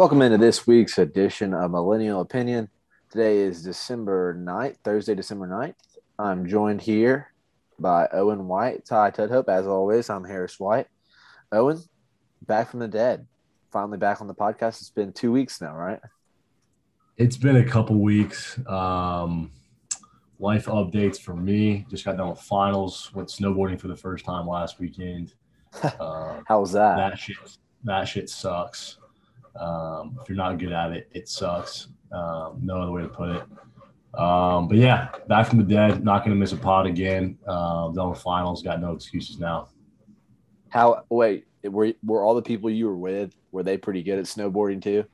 Welcome into this week's edition of Millennial Opinion. Today is December 9th, Thursday, December 9th. I'm joined here by Owen White, Ty Tudhope. As always, I'm Harris White. Owen, back from the dead. Finally back on the podcast. It's been two weeks now, right? It's been a couple weeks. Um, life updates for me. Just got done with finals. Went snowboarding for the first time last weekend. Uh, How was that? That shit. That shit sucks. Um, if you're not good at it, it sucks. Um, no other way to put it. Um, but yeah, back from the dead. Not going to miss a pod again. Um, done with finals. Got no excuses now. How? Wait, were were all the people you were with were they pretty good at snowboarding too?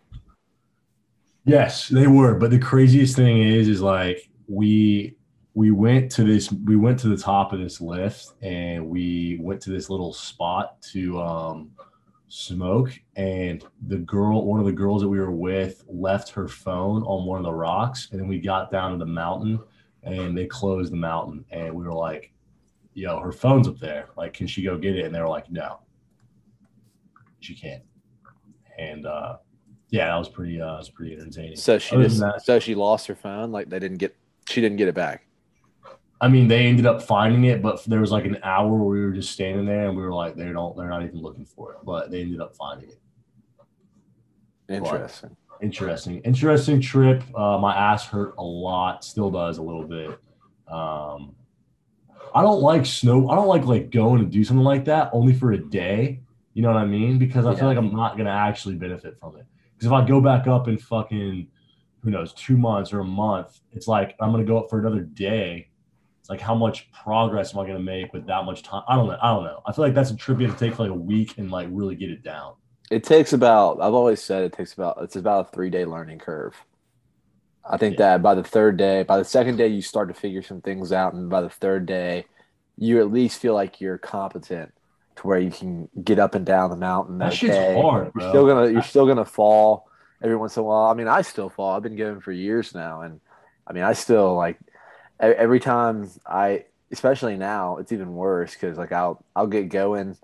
Yes, they were. But the craziest thing is, is like we we went to this we went to the top of this lift and we went to this little spot to um, smoke and the girl one of the girls that we were with left her phone on one of the rocks and then we got down to the mountain and they closed the mountain and we were like yo her phone's up there like can she go get it and they were like no she can't and uh yeah that was pretty uh was pretty entertaining So she just that- so she lost her phone. Like they didn't get she didn't get it back. I mean, they ended up finding it, but there was like an hour where we were just standing there, and we were like, they don't, they're not even looking for it, but they ended up finding it. Interesting. Interesting, interesting trip. Uh, my ass hurt a lot, still does a little bit. Um, I don't like snow. I don't like like going to do something like that only for a day. You know what I mean? Because I Yeah. feel like I'm not gonna actually benefit from it. Because if I go back up in fucking, who knows, two months or a month, it's like I'm gonna go up for another day. It's like how much progress am I gonna make with that much time? I don't know. I don't know. I feel like that's a trip you have to take for like a week and like really get it down. It takes about I've always said it takes about it's about a three day learning curve. I think Yeah. that by the third day, by the second day, you start to figure some things out, and by the third day, you at least feel like you're competent to where you can get up and down the mountain. That shit's okay. hard, You're still gonna you're still gonna fall every once in a while. I mean, I still fall. I've been going for years now, and I mean, I still like every time I, especially now, it's even worse because like I'll I'll get going,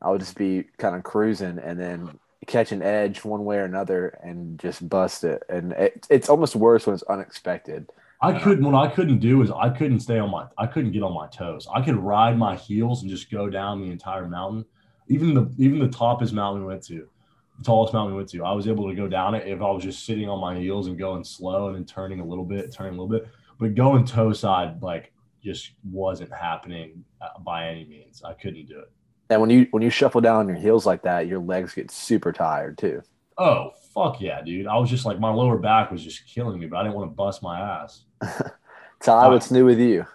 I'll just be kind of cruising, and then catch an edge one way or another and just bust it, and it, it's almost worse when it's unexpected. I couldn't. What I couldn't do is I couldn't stay on my. I couldn't get on my toes. I could ride my heels and just go down the entire mountain. Even the even the toppest mountain we went to, the tallest mountain we went to, I was able to go down it if I was just sitting on my heels and going slow and then turning a little bit, turning a little bit. But going toe side like just wasn't happening uh, by any means. I couldn't do it. And when you when you shuffle down on your heels like that, your legs get super tired too. Oh fuck yeah, dude! I was just like my lower back was just killing me, but I didn't want to bust my ass. Ty, what's new with you?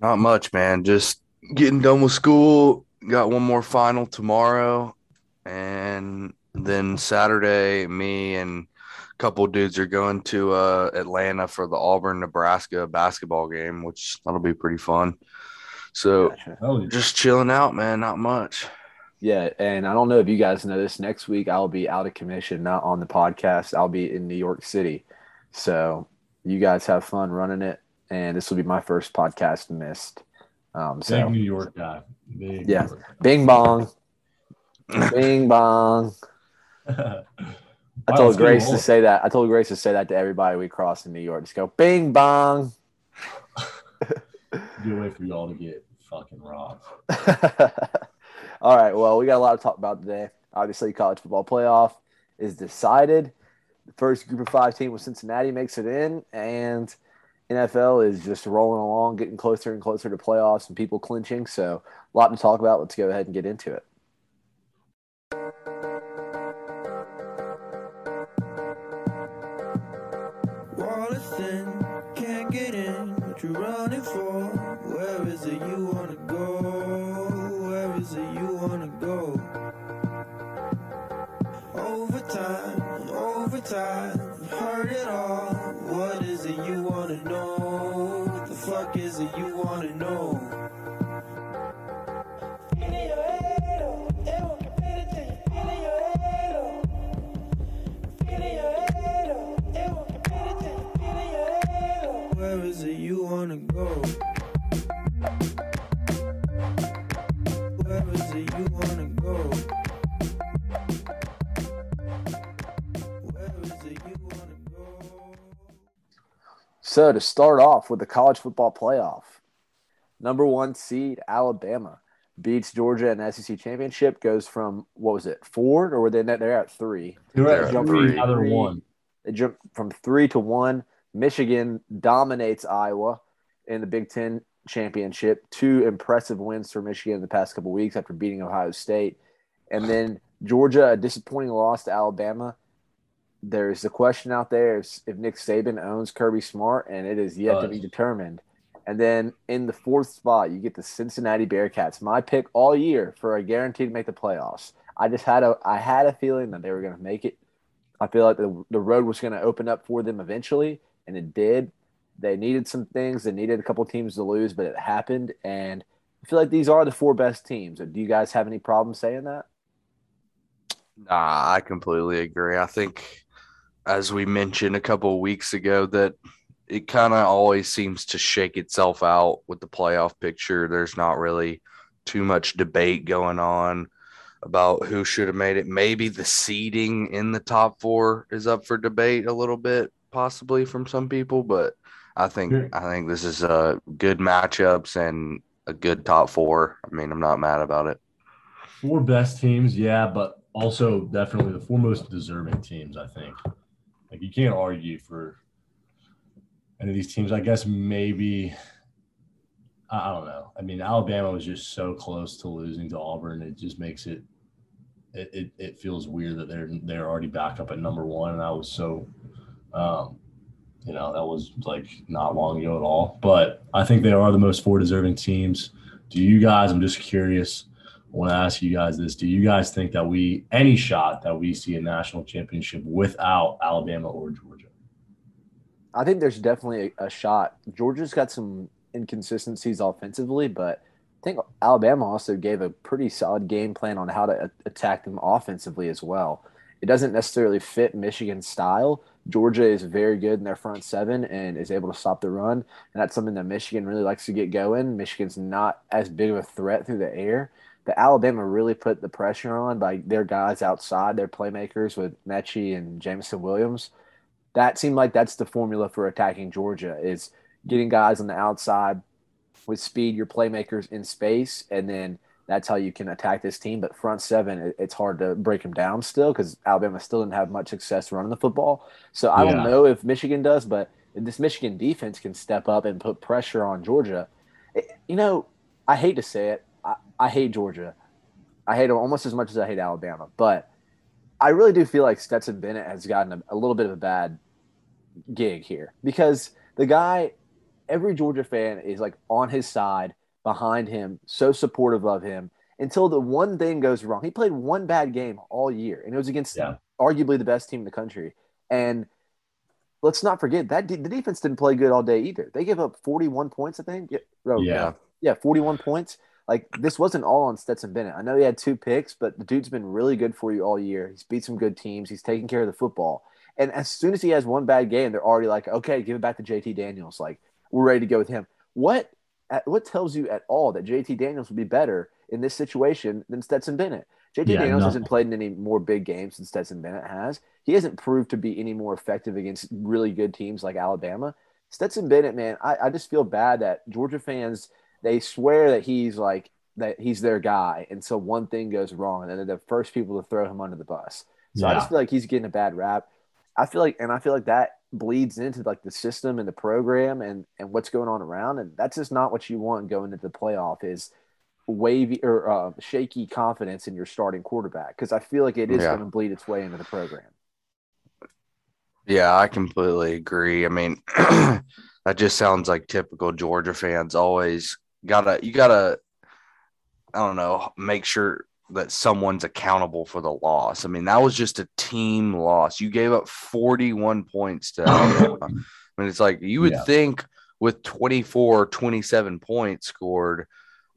Not much, man. Just getting done with school. Got one more final tomorrow, and then Saturday, me and a couple dudes are going to uh, Atlanta for the Auburn Nebraska basketball game, which that'll be pretty fun. So Gotcha. Oh, just chilling out, man. Not much. Yeah, and I don't know if you guys know this. Next week, I'll be out of commission, not on the podcast. I'll be in New York City. So you guys have fun running it, and this will be my first podcast missed. Um, big so New York guy. Big Yeah. York. bing bong, bing bong. I told right, let's get Grace to say that. I told Grace to say that to everybody we cross in New York. Just go bing bong. Get away for y'all to get fucking robbed. All right. Well, we got a lot to talk about today. Obviously, college football playoff is decided. The first group of five team with Cincinnati makes it in, and NFL is just rolling along, getting closer and closer to playoffs and people clinching. So, a lot to talk about. Let's go ahead and get into it. wanna go? You wanna go? So to start off with the college football playoff, number one seed Alabama beats Georgia in SEC championship, goes from what was it four or were they? They're at three. They're, at three. three. One. They jump from three to one. Michigan dominates Iowa in the Big Ten championship. Two impressive wins for Michigan in the past couple weeks after beating Ohio State. And then Georgia, a disappointing loss to Alabama. There's the question out there if Nick Saban owns Kirby Smart, and it is yet to be determined. And then in the fourth spot, you get the Cincinnati Bearcats. My pick all year for a guaranteed to make the playoffs. I just had a I had a feeling that they were going to make it. I feel like the, the road was going to open up for them eventually, and it did. They needed some things. They needed a couple teams to lose, but it happened. And I feel like these are the four best teams. Do you guys have any problem saying that? Nah, I completely agree. I think, as we mentioned a couple weeks ago, that it kind of always seems to shake itself out with the playoff picture. There's not really too much debate going on about who should have made it. Maybe the seeding in the top four is up for debate a little bit, possibly from some people, but I think Sure. I think this is a good matchups and a good top four. I mean, I'm not mad about it. Four best teams, yeah, but also definitely the four most deserving teams. I think. Like you can't argue for any of these teams. I guess maybe. I I don't know. I mean, Alabama was just so close to losing to Auburn. It just makes it. It, it, it feels weird that they're they're already back up at number one, and I was so, um, you know, that was like not long ago at all. But I think they are the most four deserving teams. Do you guys? I'm just curious. I want to ask you guys this: Do you guys think that we any shot that we see a national championship without Alabama or Georgia? I think there's definitely a, a shot. Georgia's got some inconsistencies offensively, but I think Alabama also gave a pretty solid game plan on how to attack them offensively as well. It doesn't necessarily fit Michigan's style. Georgia is very good in their front seven and is able to stop the run, and that's something that Michigan really likes to get going. Michigan's not as big of a threat through the air. But Alabama really put the pressure on by their guys outside, their playmakers with Metchie and Jameson Williams that seemed like that's the formula for attacking Georgia is getting guys on the outside with speed, your playmakers in space, and then that's how you can attack this team. But front seven, it- it's hard to break them down still because Alabama still didn't have much success running the football. So I Yeah. don't know if Michigan does, but this Michigan defense can step up and put pressure on Georgia. It- you know, I hate to say it, I, I hate Georgia. I hate them almost as much as I hate Alabama, but I really do feel like Stetson Bennett has gotten a, a little bit of a bad gig here because the guy, every Georgia fan is like on his side, behind him, so supportive of him until the one thing goes wrong. He played one bad game all year, and it was against Yeah. arguably the best team in the country. And let's not forget that de- the defense didn't play good all day either. They gave up 41 points, I think. Yeah, oh, Yeah. yeah, 41 points. Like this wasn't all on Stetson Bennett. I know he had two picks, but the dude's been really good for you all year. He's beat some good teams. He's taking care of the football. And as soon as he has one bad game, they're already like, okay, give it back to JT Daniels. Like we're ready to go with him. What at- what tells you at all that JT Daniels would be better in this situation than Stetson Bennett? JT Yeah, Daniels nothing. hasn't played in any more big games than Stetson Bennett has. He hasn't proved to be any more effective against really good teams like Alabama. Stetson Bennett, man, I, I just feel bad that Georgia fans they swear that he's like that he's their guy, and so one thing goes wrong, and then they're the first people to throw him under the bus. So I just feel like he's getting a bad rap. I feel like, and I feel like that bleeds into like the system and the program and and what's going on around, and that's just not what you want going into the playoff is wavy or uh, shaky confidence in your starting quarterback because I feel like it is Yeah. going to bleed its way into the program. Yeah, I completely agree. I mean, that just sounds like typical Georgia fans always gotta you gotta I don't know, make sure that someone's accountable for the loss. I mean, that was just a team loss. You gave up 41 points to Alabama. I mean, it's like you would Yeah. think with 24, 27 points scored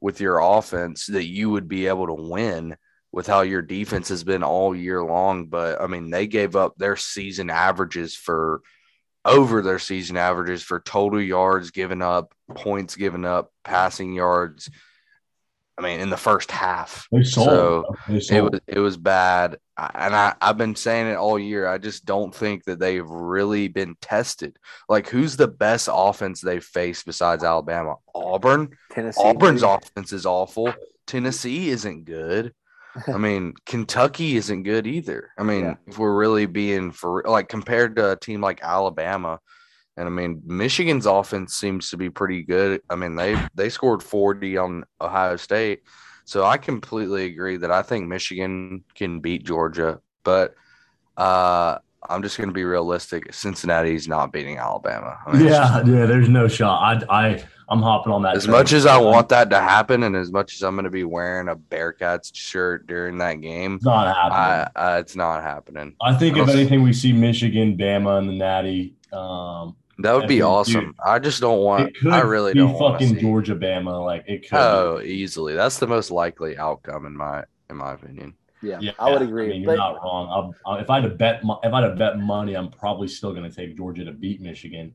with your offense that you would be able to win with how your defense has been all year long. But I mean, they gave up their season averages for over their season averages for total yards given up, points given up, passing yards. I mean, in the first half. They sold. So bro. They it was it was bad. And I, I've been saying it all year. I just don't think that they've really been tested. Like, who's the best offense they've faced besides Alabama? Auburn. Tennessee. Auburn's maybe? offense is awful. Tennessee isn't good. I mean, Kentucky isn't good either. I mean, Yeah. if we're really being for like compared to a team like Alabama, and I mean, Michigan's offense seems to be pretty good. I mean, they they scored 40 on Ohio State. So I completely agree that I think Michigan can beat Georgia, but uh I'm just going to be realistic. Cincinnati's not beating Alabama. I mean, Yeah, yeah. There's no shot. I, I, I'm hopping on that. as much as I want that to happen, and as much as I'm going to be wearing a Bearcats shirt during that game, it's not happening. I, I, it's not happening. I think I if anything, we see Michigan, Bama, and the Natty. Um, That would be Dude, awesome. I just don't want. it could I really be don't want to fucking see. Georgia, Bama. Like it could. Oh, easily. That's the most likely outcome in my in my opinion. Yeah, yeah, I would agree. I mean, you're but not wrong. i I, if I had to bet, if I had to bet money, I'm probably still going to take Georgia to beat Michigan.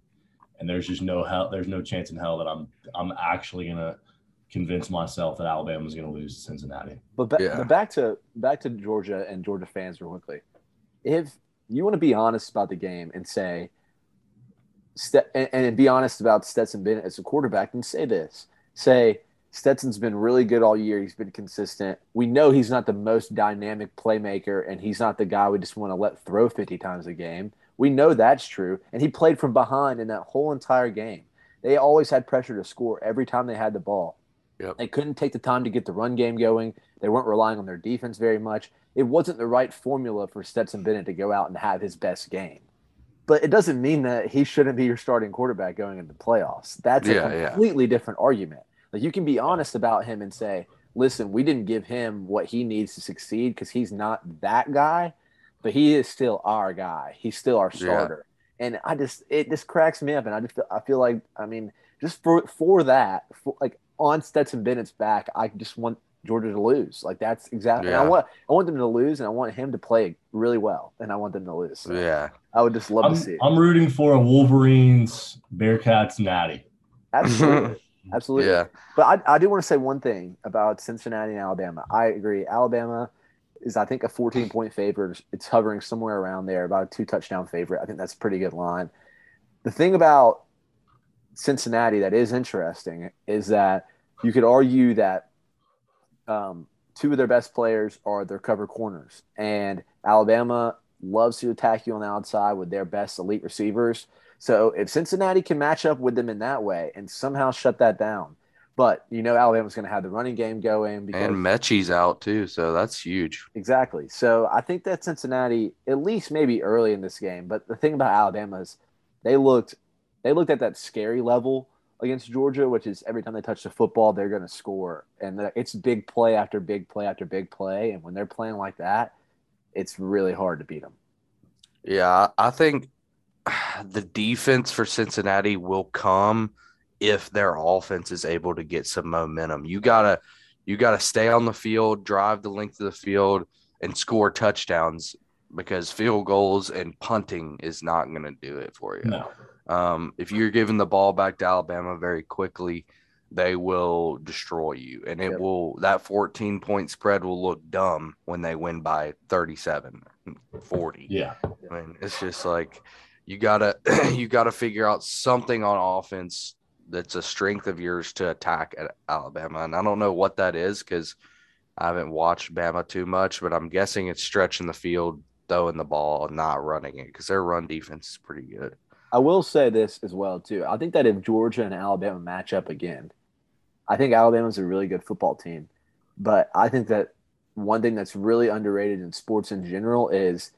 And there's just no hell. There's no chance in hell that I'm I'm actually going to convince myself that Alabama's going to lose to Cincinnati. But, ba- Yeah. but back to back to Georgia and Georgia fans real quickly. If you want to be honest about the game and say, Ste- and, and be honest about Stetson Bennett as a quarterback, and say this: say Stetson's been really good all year. He's been consistent. We know he's not the most dynamic playmaker, and he's not the guy we just want to let throw 50 times a game. We know that's true, and he played from behind in that whole entire game. They always had pressure to score every time they had the ball. Yep. They couldn't take the time to get the run game going. They weren't relying on their defense very much. It wasn't the right formula for Stetson Bennett to go out and have his best game. But it doesn't mean that he shouldn't be your starting quarterback going into playoffs. That's Yeah, a yeah. completely different argument. Like you can be honest about him and say, listen, we didn't give him what he needs to succeed because he's not that guy, but he is still our guy. He's still our Yeah. starter. And I just it just cracks me up and I just feel, I feel like I mean just for for that for, like on Stetson Bennett's back, I just want Georgia to lose. Like that's exactly and I want I want them to lose and I want him to play really well and I want them to lose. So Yeah. I would just love I'm, to see it. I'm rooting for a Wolverines, Bearcats, Natty. Absolutely. Absolutely. Yeah. But I, I do want to say one thing about Cincinnati and Alabama. I agree. Alabama is, I think, a 14 point favorite. It's hovering somewhere around there, about a two touchdown favorite. I think that's a pretty good line. The thing about Cincinnati that is interesting is that you could argue that um, two of their best players are their cover corners, and Alabama loves to attack you on the outside with their best elite receivers. So if Cincinnati can match up with them in that way and somehow shut that down, but you know Alabama's going to have the running game going because And Metchie's out too, so that's huge. Exactly. So I think that Cincinnati, at least maybe early in this game, but the thing about Alabama is they looked they looked at that scary level against Georgia, which is every time they touch the football, they're going to score, and it's big play after big play after big play, and when they're playing like that, it's really hard to beat them. Yeah, I I think the defense for Cincinnati will come if their offense is able to get some momentum. You gotta you gotta stay on the field, drive the length of the field, and score touchdowns because field goals and punting is not going to do it for you. No. Um, if you're giving the ball back to Alabama very quickly, they will destroy you, and it Yep. will that 14 point spread will look dumb when they win by 37, 40. Yeah. I mean, it's just like you gotta you gotta figure out something on offense that's a strength of yours to attack at Alabama, and I don't know what that is because I haven't watched Bama too much, but I'm guessing it's stretching the field, throwing the ball, and not running it because their run defense is pretty good. I will say this as well too. I think that if Georgia and Alabama match up again, I think Alabama's a really good football team. But I think that one thing that's really underrated in sports in general is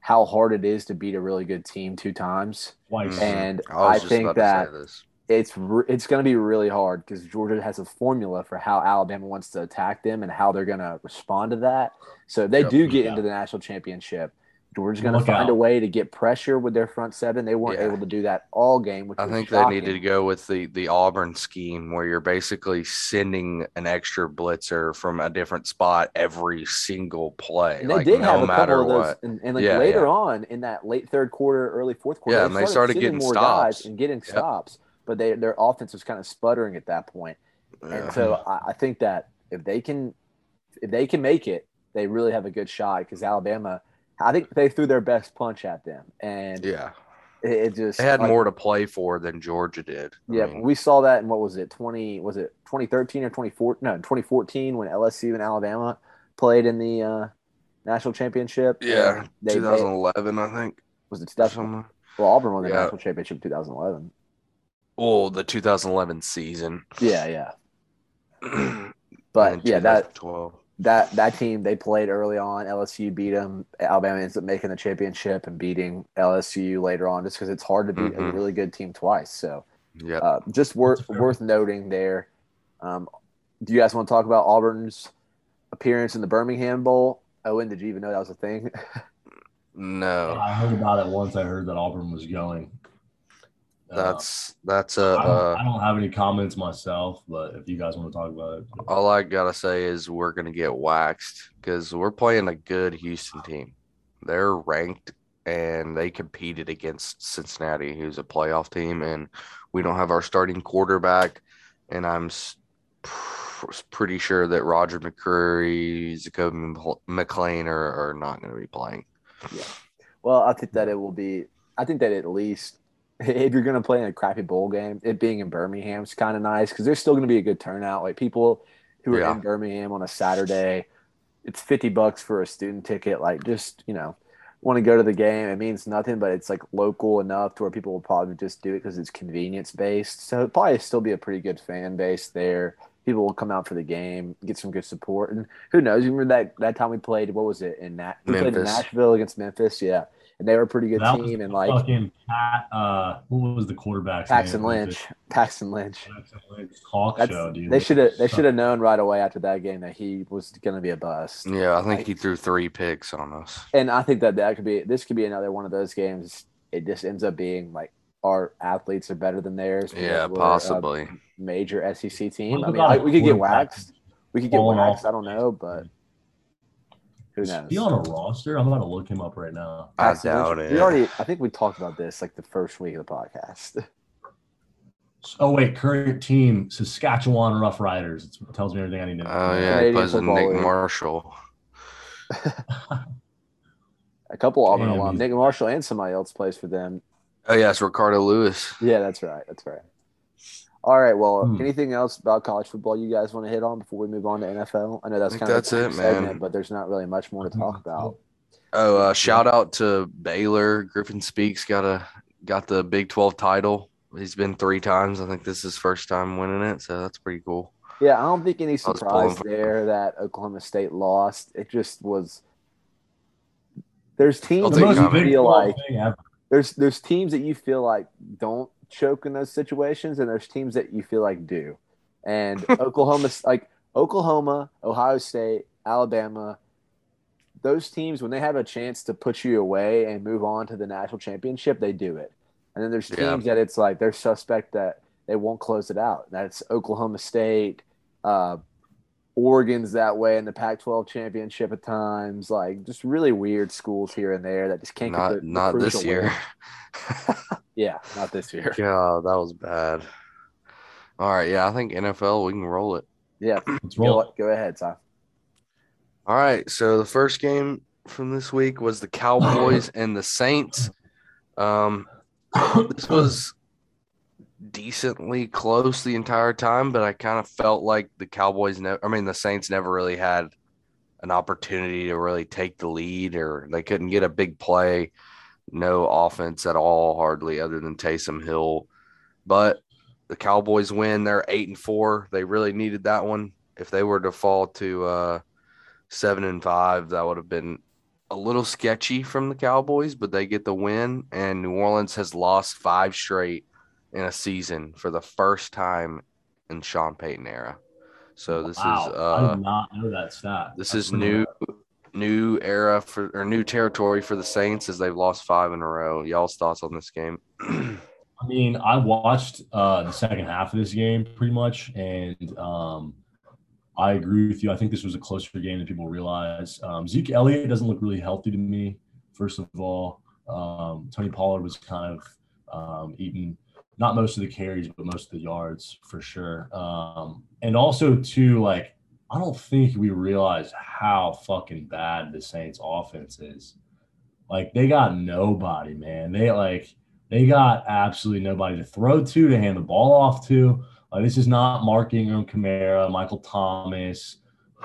how hard it is to beat a really good team two times. Twice. Mhm. And I was I just think about that to say this. it's re- it's going to be really hard because Georgia has a formula for how Alabama wants to attack them and how they're going to respond to that. So if they Yep. do get Yeah. into the national championship, Georgia's going to Look find a way to get pressure with their front seven. They weren't Yeah. able to do that all game. Which I think shocking. they needed to go with the the Auburn scheme where you're basically sending an extra blitzer from a different spot every single play. And they like did no have a matter couple of those, and, and like Yeah, later yeah. on in that late third quarter, early fourth quarter, Yeah, and they started getting more stops. guys and getting Yep. stops, but they their offense was kind of sputtering at that point. Yeah. And so I, I think that if they can, if they can make it, they really have a good shot because Alabama, I think they threw their best punch at them, and Yeah, it, it just they had like, more to play for than Georgia did. I Yeah, mean, we saw that in what was it, twenty? Was it twenty thirteen or twenty four? No, twenty fourteen when LSU and Alabama played in the uh, national championship. yeah, And they, they 2011, I think. was it or 2000? Well, Auburn won the Yeah. national championship in two thousand eleven. Oh, the 2011 season. Yeah, yeah. but But yeah, that 12. That that team they played early on. LSU beat them. Alabama ends up making the championship and beating LSU later on, just because it's hard to beat a Mhm. really good team twice. So Yeah, uh, just worth worth noting there. Um, do you guys want to talk about Auburn's appearance in the Birmingham Bowl? Owen, did you even know that was a thing? no, I heard about it once. I heard that Auburn was going. That's that's a. I, don't, Uh, I don't have any comments myself, but if you guys want to talk about it, all I gotta say is we're gonna get waxed because we're playing a good Houston team. They're ranked and they competed against Cincinnati, who's a playoff team, and we don't have our starting quarterback. And I'm pr- pretty sure that Roger McCreary, Zakoby McClain are, are not going to be playing. Yeah. Well, I think that it will be. I think that at least if you're going to play in a crappy bowl game, it being in Birmingham is kind of nice because there's still going to be a good turnout. Like people who are Yeah. in Birmingham on a Saturday, it's fifty bucks for a student ticket. Like just you know, want to go to the game. It means nothing, but it's like local enough to where people will probably just do it because it's convenience based. So it'll probably still be a pretty good fan base there. People will come out for the game, get some good support, and who knows? You remember that that time we played? What was it in that? We played in Nashville against Memphis. Yeah, and they were a pretty good That was team. And like fucking Pat, uh, what was the quarterback? Paxton Lynch, Paxton Lynch. Paxton Lynch talk That's, show, dude. they should have they should have known right away after that game that he was going to be a bust. Yeah, I think he threw three picks on us. And I think that that could be this could be another one of those games. It just ends up being like our athletes are better than theirs. Yeah, possibly. major SEC team. What I mean, about I, a we could get waxed. We could get falling waxed. I don't know, but who Is knows? he on a roster? I'm about to look him up right now. I Paxton Lynch- doubt it. We already. I think we talked about this like the first week of the podcast. Oh wait, current team Saskatchewan Roughriders. It tells me everything I need to know. Oh yeah, he Canadian plays with Nick League. Marshall. A couple Auburn Damn, alum, he's- Nick Marshall, and somebody else plays for them. Oh yeah, it's Ricardo Louis. Yeah, that's right. That's right. All right. Well, Hmm. anything else about college football you guys want to hit on before we move on to NFL? I know that's I kind of that's a quick it, man. but there's not really much more to talk about. Oh, uh, shout out to Baylor. Griffin Speaks got a got the Big Twelve title. He's been three times. I think this is his first time winning it, so that's pretty cool. Yeah, I don't think any surprise there that Oklahoma State lost. It just was. There's teams that you feel like there's there's teams that you feel like don't choke in those situations, and there's teams that you feel like do. And Oklahoma, like Oklahoma, Ohio State, Alabama, those teams when they have a chance to put you away and move on to the national championship, they do it. And then there's teams Yeah. that it's like they're suspect that they won't close it out. That's Oklahoma State, uh, Oregon's that way in the Pac-12 championship at times. Like just really weird schools here and there that just can't get Not the, the not this year. Yeah, not this year. God, that was bad. All right, yeah, I think NFL we can roll it. Yeah, Let's roll. go, go ahead, Ty. All right, so the first game from this week was the Cowboys and the Saints. Um, this was decently close the entire time, but I kind of felt like the Cowboys, ne- I mean, the Saints never really had an opportunity to really take the lead, or they couldn't get a big play. No offense at all, hardly, other than Taysom Hill. But the Cowboys win. They're eight and four. They really needed that one. If they were to fall to uh, seven and five, that would have been a little sketchy from the Cowboys, but they get the win. And New Orleans has lost five straight in a season for the first time in Sean Payton era. So this wow, is I uh, did not know that stat. this That's is new new era for or new territory for the Saints as they've lost five in a row. Y'all's thoughts on this game? I mean, I watched uh, the second half of this game pretty much, and um, I agree with you. I think this was a closer game than people realize. Um, Zeke Elliott doesn't look really healthy to me. First of all, um, Tony Pollard was kind of um, eating not most of the carries, but most of the yards for sure. Um, and also, too, like I don't think we realize how fucking bad the Saints offense is. Like they got nobody, man. They like they got absolutely nobody to throw to, to hand the ball off to. Like this is not Mark Ingram, Kamara, Michael Thomas,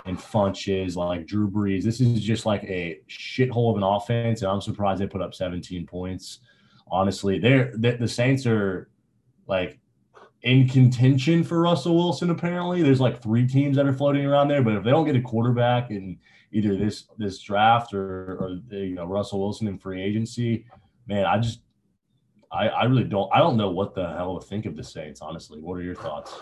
and Funches like Drew Brees. This is just like a shithole of an offense, and I'm surprised they put up 17 points. Honestly, they're the, the Saints are like in contention for Russell Wilson. Apparently, there's like three teams that are floating around there. But if they don't get a quarterback in either this this draft or, or you know Russell Wilson in free agency, man, I just I, I really don't I don't know what the hell to think of the Saints. Honestly, what are your thoughts?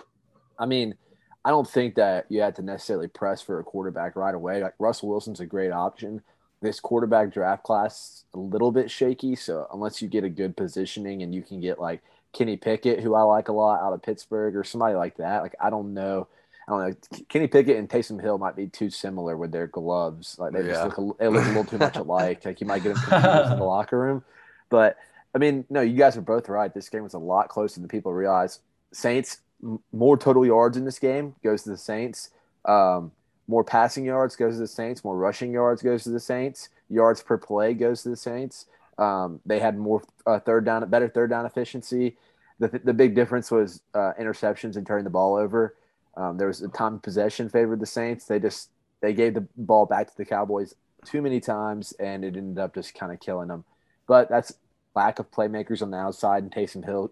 I mean, I don't think that you have to necessarily press for a quarterback right away. Like Russell Wilson's a great option. This quarterback draft class a little bit shaky, so unless you get a good positioning and you can get like Kenny Pickett, who I like a lot out of Pittsburgh, or somebody like that. Like I don't know, I don't know. Kenny Pickett and Taysom Hill might be too similar with their gloves. Like they Yeah. just look a, they look a little too much alike. Like you might get them confused in the locker room. But I mean, no, you guys are both right. This game was a lot closer than people realize. Saints m- more total yards in this game goes to the Saints. Um, more passing yards goes to the Saints. More rushing yards goes to the Saints. Yards per play goes to the Saints. Um, they had more uh, third down, better third down efficiency. The, the big difference was uh, interceptions and turning the ball over. Um, there was a time of possession favored the Saints. They just they gave the ball back to the Cowboys too many times, and it ended up just kind of killing them. But that's lack of playmakers on the outside, and Taysom Hill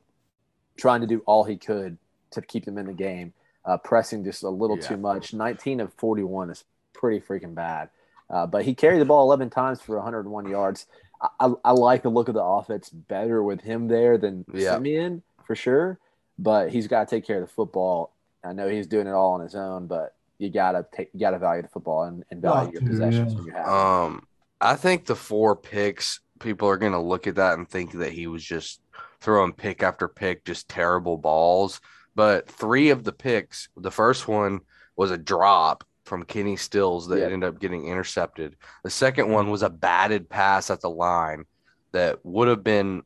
trying to do all he could to keep them in the game, uh, pressing just a little Yeah. too much. 19 of 41 is pretty freaking bad. Uh, but he carried the ball 11 times for 101 yards. I, I, I like the look of the offense better with him there than Yeah. Siemian for sure. But he's got to take care of the football. I know he's doing it all on his own, but you gotta take you gotta value the football and, and value Got your to, possessions yeah. when you have. Um, I think the four picks, people are gonna look at that and think that he was just throwing pick after pick, just terrible balls. But three of the picks, the first one was a drop from Kenny Stills that Yeah. ended up getting intercepted. The second one was a batted pass at the line that would have been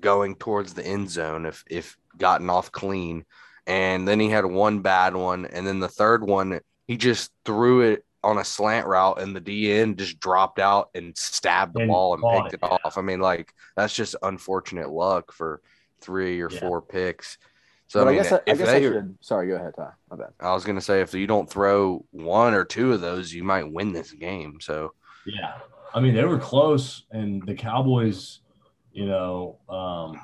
going towards the end zone if if gotten off clean. And then he had one bad one, and then the third one he just threw it on a slant route, and the DN just dropped out and stabbed the And ball and picked it, it off. I mean, like that's just unfortunate luck for three or Yeah. four picks. So but I I, mean, guess I, I if guess I should. Sorry, go ahead, Ty. My bad. I was gonna say if you don't throw one or two of those, you might win this game. So Yeah. I mean, they were close, and the Cowboys, you know, um,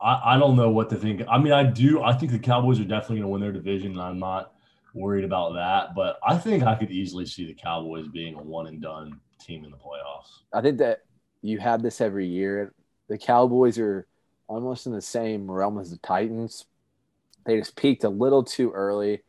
I, I don't know what to think. I mean, I do. I think the Cowboys are definitely going to win their division. and I'm not worried about that, but I think I could easily see the Cowboys being a one and done team in the playoffs. I think that you have this every year. The Cowboys are almost in the same realm as the Titans. They just peaked a little too early.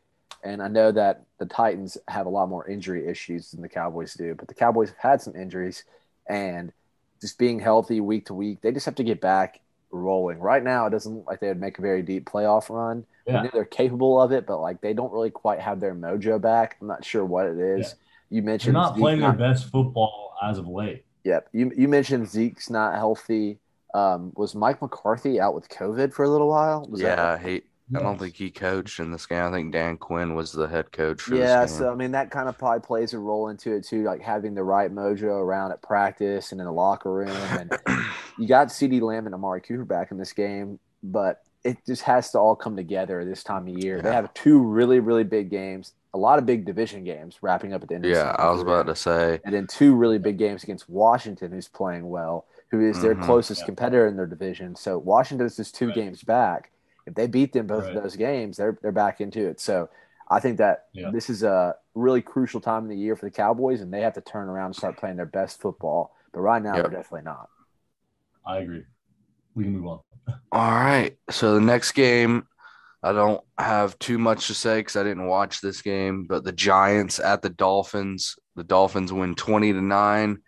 And I know that the Titans have a lot more injury issues than the Cowboys do, but the Cowboys have had some injuries and just being healthy week to week, they just have to get back rolling. Right now, it doesn't look like they would make a very deep playoff run. Yeah. They're capable of it, but like they don't really quite have their mojo back. I'm not sure what it is. You mentioned They're not Zeke playing their best football as of late. Yep. You you mentioned Zeke's not healthy. Um, was Mike McCarthy out with COVID for a little while? Was that- yeah, he. I don't think he coached in this game. I think Dan Quinn was the head coach for yeah. this game. So I mean, that kind of probably plays a role into it too, like having the right mojo around at practice and in the locker room. And you got CeeDee Lamb and Amari Cooper back in this game, but it just has to all come together this time of year. They have two really really big games, a lot of big division games wrapping up at the end. of the yeah, season I was about to say. and then two really big games against Washington, who's playing well, who is their Mhm. closest Yeah. competitor in their division. So Washington's just two Right. games back. If they beat them both Right. of those games, they're they're back into it. So I think that Yeah. this is a really crucial time in the year for the Cowboys, and they have to turn around and start playing their best football. But right now, Yep. they're definitely not. I agree. We can move on. All right. So the next game, I don't have too much to say because I didn't watch this game, but the Giants at the Dolphins. The Dolphins win 20 to 9.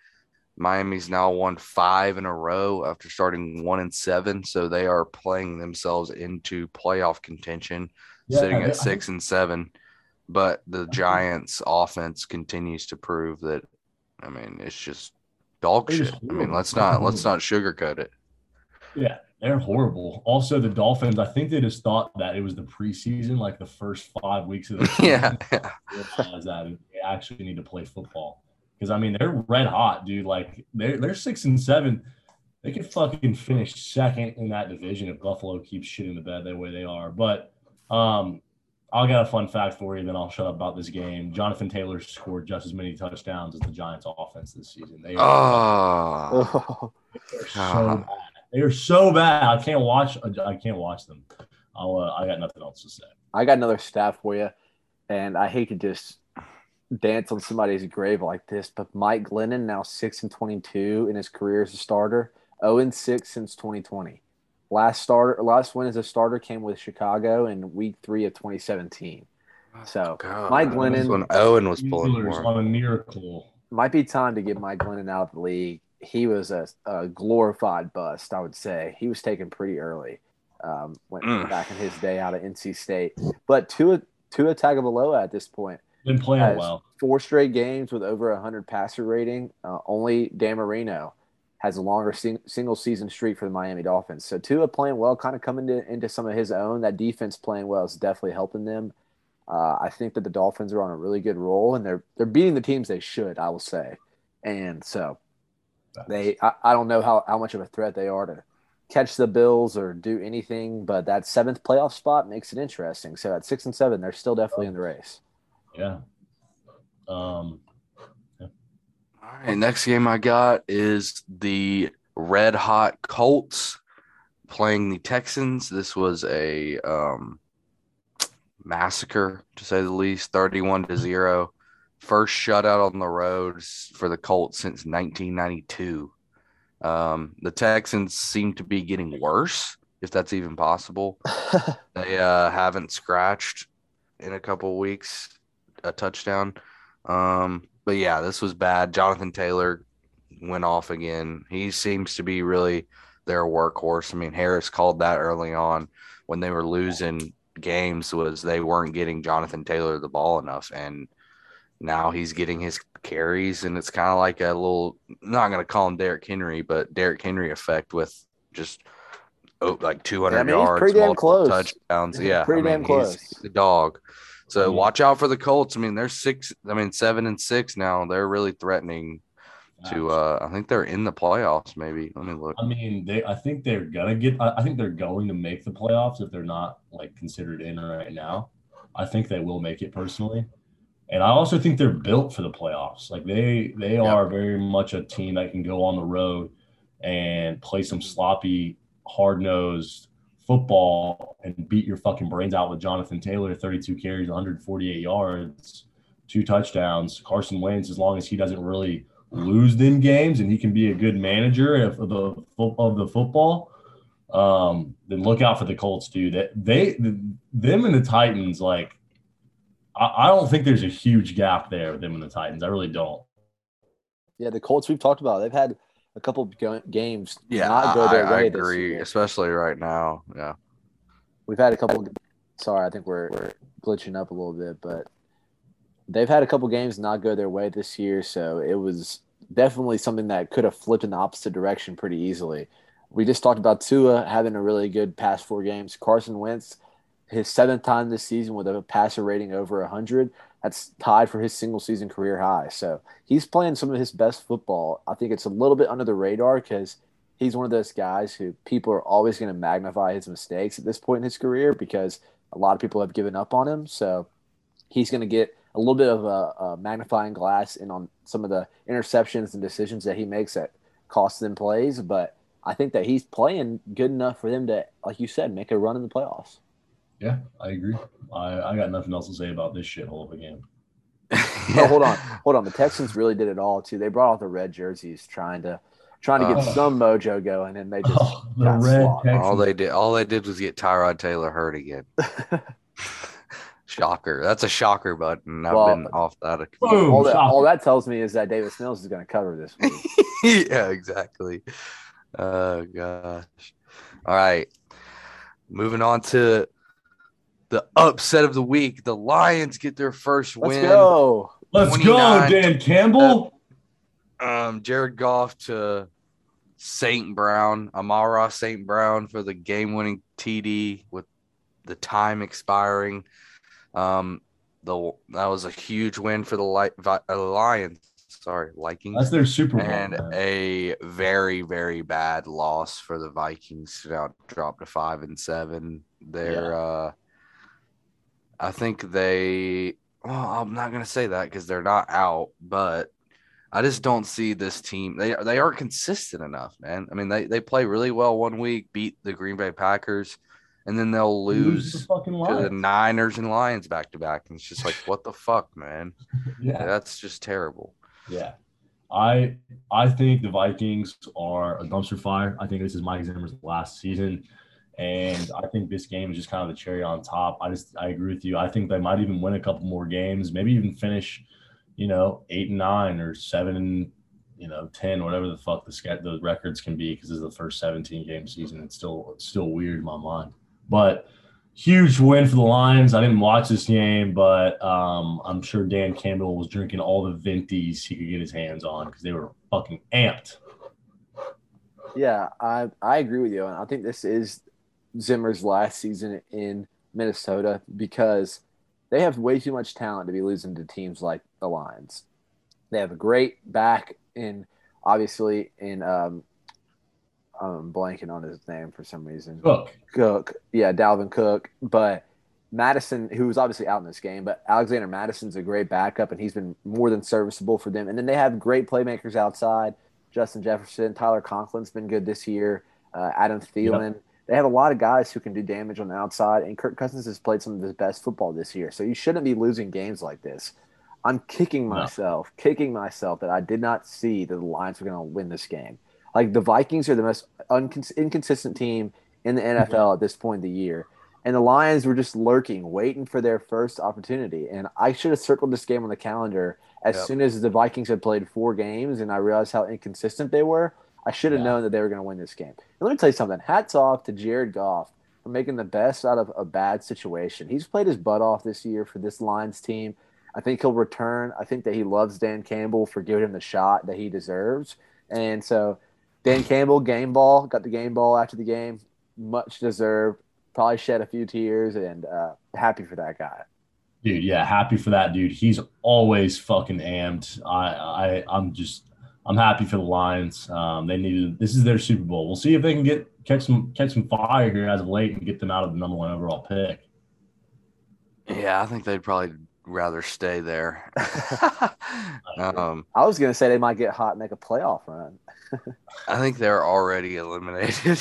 Miami's now won five in a row after starting one and seven. So they are playing themselves into playoff contention, Yeah, sitting at six and seven. But the Giants offense continues to prove that I mean, it's just dog shit. I mean, let's not let's not sugarcoat it. Yeah, They're horrible. Also, the Dolphins, I think they just thought that it was the preseason, like the first five weeks of the season. Yeah, yeah. that they actually need to play football. Because I mean, they're red hot, dude. Like they're they're six and seven. They could fucking finish second in that division if Buffalo keeps shitting the bed the way they are. But um, I'll got a fun fact for you, then I'll shut up about this game. Jonathan Taylor scored just as many touchdowns as the Giants offense this season. They are, Oh, they are so bad. They are so bad. I can't watch. I can't watch them. I'll. Uh, I got nothing else to say. I got another stat for you, and I hate to just dance on somebody's grave like this, but Mike Glennon now six and twenty-two in his career as a starter, zero and six since twenty twenty. Last starter, last win as a starter came with Chicago in Week Three of twenty seventeen. So God. Mike Glennon- when Owen was pulling Steelers on a miracle. might be time to get Mike Glennon out of the league. He was a, a glorified bust, I would say. He was taken pretty early, um, when, Mm. back in his day out of NC State. But Tua Tua Tagovailoa at this point Been playing well. four straight games with over a hundred passer rating. Uh, only Dan Marino has a longer sing- single season streak for the Miami Dolphins. So Tua playing well, kind of coming to, into some of his own. That defense playing well is definitely helping them. Uh, I think that the Dolphins are on a really good roll, and they're they're beating the teams they should. I will say, and so they I, I don't know how, how much of a threat they are to catch the Bills or do anything, but that seventh playoff spot makes it interesting. So at six and seven, they're still definitely in the race. Yeah. Um. All right, next game I got is the Red Hot Colts playing the Texans. This was a um, massacre, to say the least, 31 to 0. First shutout on the road for the Colts since 1992. Um, the Texans seem to be getting worse, if that's even possible. They uh, haven't scratched in a couple weeks a touchdown. Um, but yeah, this was bad. Jonathan Taylor went off again. He seems to be really their workhorse. I mean, Harris called that early on when they were losing games was they weren't getting Jonathan Taylor the ball enough and now he's getting his carries and it's kind of like a little not going to call him Derrick Henry, but Derrick Henry effect with just oh, like 200 Yeah, I mean, yards, pretty damn multiple close. touchdowns. Yeah, pretty I mean, damn he's- close. he's the dog. So Mhm. watch out for the Colts. I mean, they're six. I mean, seven and six now. They're really threatening to. uh I think they're in the playoffs. Maybe. Let me look. I mean, they. I think they're gonna get. I I think they're going to make the playoffs if they're not like considered in right now. I think they will make it personally, and I also think they're built for the playoffs. Like they, they are very much a team that can go on the road and play some sloppy, hard nosed football and beat your fucking brains out with Jonathan Taylor, 32 carries, 148 yards, two touchdowns. Carson Wentz, as long as he doesn't really lose them games and he can be a good manager of the of the football, um, then look out for the Colts, dude. That they, them and the Titans, like, I, I don't think there's a huge gap there with them and the Titans. I really don't. Yeah, the Colts we've talked about. They've had a couple games Yeah, not go I, their I way this agree, year. especially right now. Yeah. We've had a couple. Sorry, I think we're, we're glitching up a little bit, but they've had a couple games not go their way this year. So it was definitely something that could have flipped in the opposite direction pretty easily. We just talked about Tua having a really good past four games. Carson Wentz, his seventh time this season with a passer rating over 100. That's tied for his single season career high. So he's playing some of his best football. I think it's a little bit under the radar because he's one of those guys who people are always going to magnify his mistakes at this point in his career because a lot of people have given up on him. So he's going to get a little bit of a, a magnifying glass in on some of the interceptions and decisions that he makes that cost them plays. But I think that he's playing good enough for them to, like you said, make a run in the playoffs. Yeah, I agree. I, I got nothing else to say about this shithole of a game. Oh, hold on, hold on. The Texans really did it all too. They brought out the red jerseys, trying to trying to get Oh. some mojo going, and they just Oh, the red all they did, all they did was get Tyrod Taylor hurt again. shocker. That's a shocker button. I've Well, been off that. Boom. all that all that tells me is that Davis Mills is going to cover this week. yeah, exactly. Oh gosh. All right. Moving on to the upset of the week. The Lions get their first Let's win. go. Let's go, Dan Campbell. Um, Jared Goff to St. Brown, Amon-Ra St. Brown for the game-winning TD with the time expiring. Um, the that was a huge win for the Li- Vi- uh, Lions. Sorry, Vikings. That's their Super Bowl. and man. a very very bad loss for the Vikings to now drop to five and seven. They're uh I think they well, I'm not gonna say that because they're not out, but I just don't see this team. They they aren't consistent enough, man. I mean, they, they play really well one week, beat the Green Bay Packers, and then they'll You lose the to the Niners and Lions back to back. And it's just like, what the fuck, man? Yeah. That's just terrible. Yeah. I I think the Vikings are a dumpster fire. I think this is Mike Zimmer's last season. And I think this game is just kind of the cherry on top. I just I agree with you. I think they might even win a couple more games, maybe even finish, you know, eight and nine or seven and you know, ten, whatever the fuck the the records can be, because this is the first 17 game season. It's still it's still weird in my mind. But huge win for the Lions. I didn't watch this game, but um, I'm sure Dan Campbell was drinking all the Vinties he could get his hands on because they were fucking amped. Yeah, I I agree with you, and I think this is Zimmer's last season in Minnesota because they have way too much talent to be losing to teams like the Lions. They have a great back in obviously in um I'm blanking on his name for some reason. Cook. Cook, yeah, Dalvin Cook, but Mattison, who was obviously out in this game, but Alexander Mattison's a great backup, and he's been more than serviceable for them. And then they have great playmakers outside. Justin Jefferson, Tyler Conklin's been good this year. Uh, Adam Thielen. They have a lot of guys who can do damage on the outside, and Kirk Cousins has played some of his best football this year. So you shouldn't be losing games like this. I'm kicking No. myself, kicking myself that I did not see that the Lions were going to win this game. Like the Vikings are the most uncons- inconsistent team in the mm-hmm. NFL at this point of the year. And the Lions were just lurking, waiting for their first opportunity. And I should have circled this game on the calendar as Yep. soon as the Vikings had played four games and I realized how inconsistent they were. I should have Yeah. known that they were going to win this game. And let me tell you something hats off to Jared Goff for making the best out of a bad situation. He's played his butt off this year for this Lions team. I think he'll return. I think that he loves Dan Campbell for giving him the shot that he deserves. And so Dan Campbell, game ball, got the game ball after the game, much deserved. Probably shed a few tears and uh, happy for that guy. Dude, yeah, happy for that dude. He's always fucking amped. I, I, I'm just, I'm happy for the Lions. Um, they needed this is their Super Bowl. We'll see if they can get catch some catch some fire here as of late and get them out of the number one overall pick. Yeah, I think they'd probably rather stay there. um, I was going to say they might get hot and make a playoff run. I think they're already eliminated.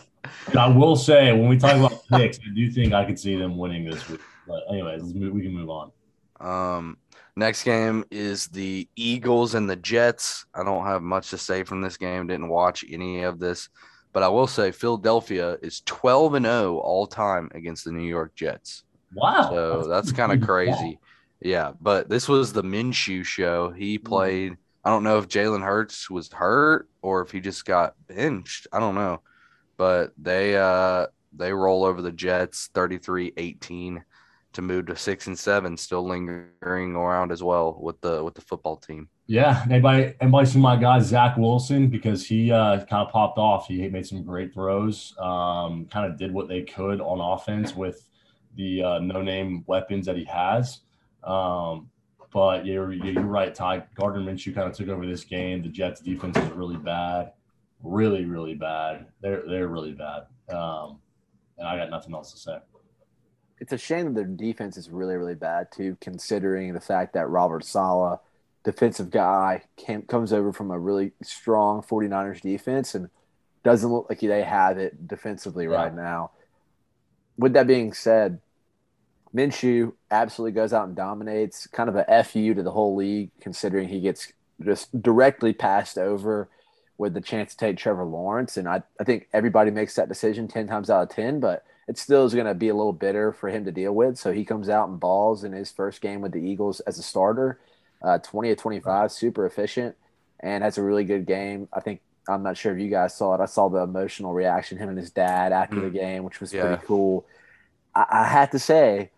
I will say when we talk about picks, I do think I could see them winning this week. But anyways, move, we can move on. um, next game is the Eagles and the Jets. I don't have much to say from this game. Didn't watch any of this, but I will say Philadelphia is 12 and 0 all time against the New York Jets. Wow. So that's kind of crazy. Yeah, but this was the Minshew show. He played. I don't know if Jalen Hurts was hurt or if he just got benched. I don't know. But they uh they roll over the Jets 33-18 to move to 6 and 7 still lingering around as well with the with the football team. Yeah, anybody anybody seen my guy Zach Wilson because he uh, kind of popped off. He made some great throws. Um, kind of did what they could on offense with the uh, no name weapons that he has. Um, but you're you're right, Ty. Gardner Minshew kind of took over this game. The Jets defense is really bad, really really bad. They're they're really bad. Um, and I got nothing else to say. It's a shame that their defense is really, really bad, too, considering the fact that Robert Saleh, defensive guy, came, comes over from a really strong 49ers defense and doesn't look like they have it defensively Yeah. right now. With that being said, Minshew absolutely goes out and dominates, kind of a FU to the whole league, considering he gets just directly passed over with the chance to take Trevor Lawrence. And I, I think everybody makes that decision 10 times out of 10, but it still is going to be a little bitter for him to deal with. So he comes out and balls in his first game with the Eagles as a starter, uh, 20 to 25, super efficient, and has a really good game. I think I'm not sure if you guys saw it. I saw the emotional reaction him and his dad after the game, which was Yeah. pretty cool. I, I have to say,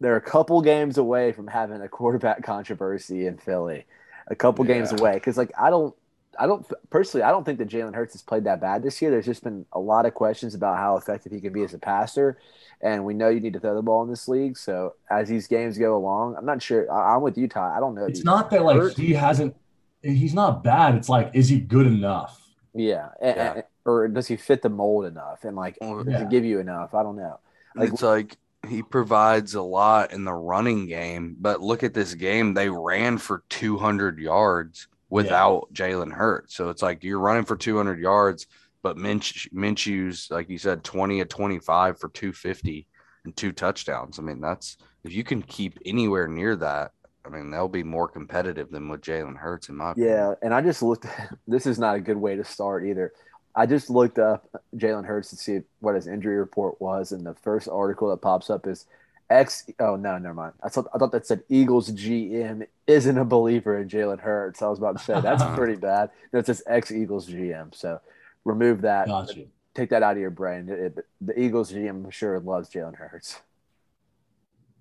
they're a couple games away from having a quarterback controversy in Philly. A couple games away because, like, I don't, I don't personally. I don't think that Jalen Hurts has played that bad this year. There's just been a lot of questions about how effective he can be as a passer, and we know you need to throw the ball in this league. So as these games go along, I'm not sure. I, I'm with you, Ty. I don't know. It's he's not that like hurt. he hasn't. He's not bad. It's like, is he good enough? Yeah, and- Yeah. and- or does he fit the mold enough? And like, Or- does he give you enough? I don't know. Like- it's like he provides a lot in the running game, but look at this game. They ran for 200 yards without Jalen Hurts. So it's like you're running for 200 yards, but Minch, Minshew's, like you said, 20 to 25 for 250 and two touchdowns. I mean, that's if you can keep anywhere near that, I mean, they'll be more competitive than with Jalen Hurts, in my opinion. Yeah, and I just looked. This is not a good way to start either. I just looked up Jalen Hurts to see what his injury report was, and the first article that pops up is X. Oh no, never mind. I thought I thought that said Eagles GM isn't a believer in Jalen Hurts. I was about to say that's pretty bad. No, it says ex Eagles GM. So remove that. Gotcha. Take that out of your brain. It- it- the Eagles GM sure loves Jalen Hurts.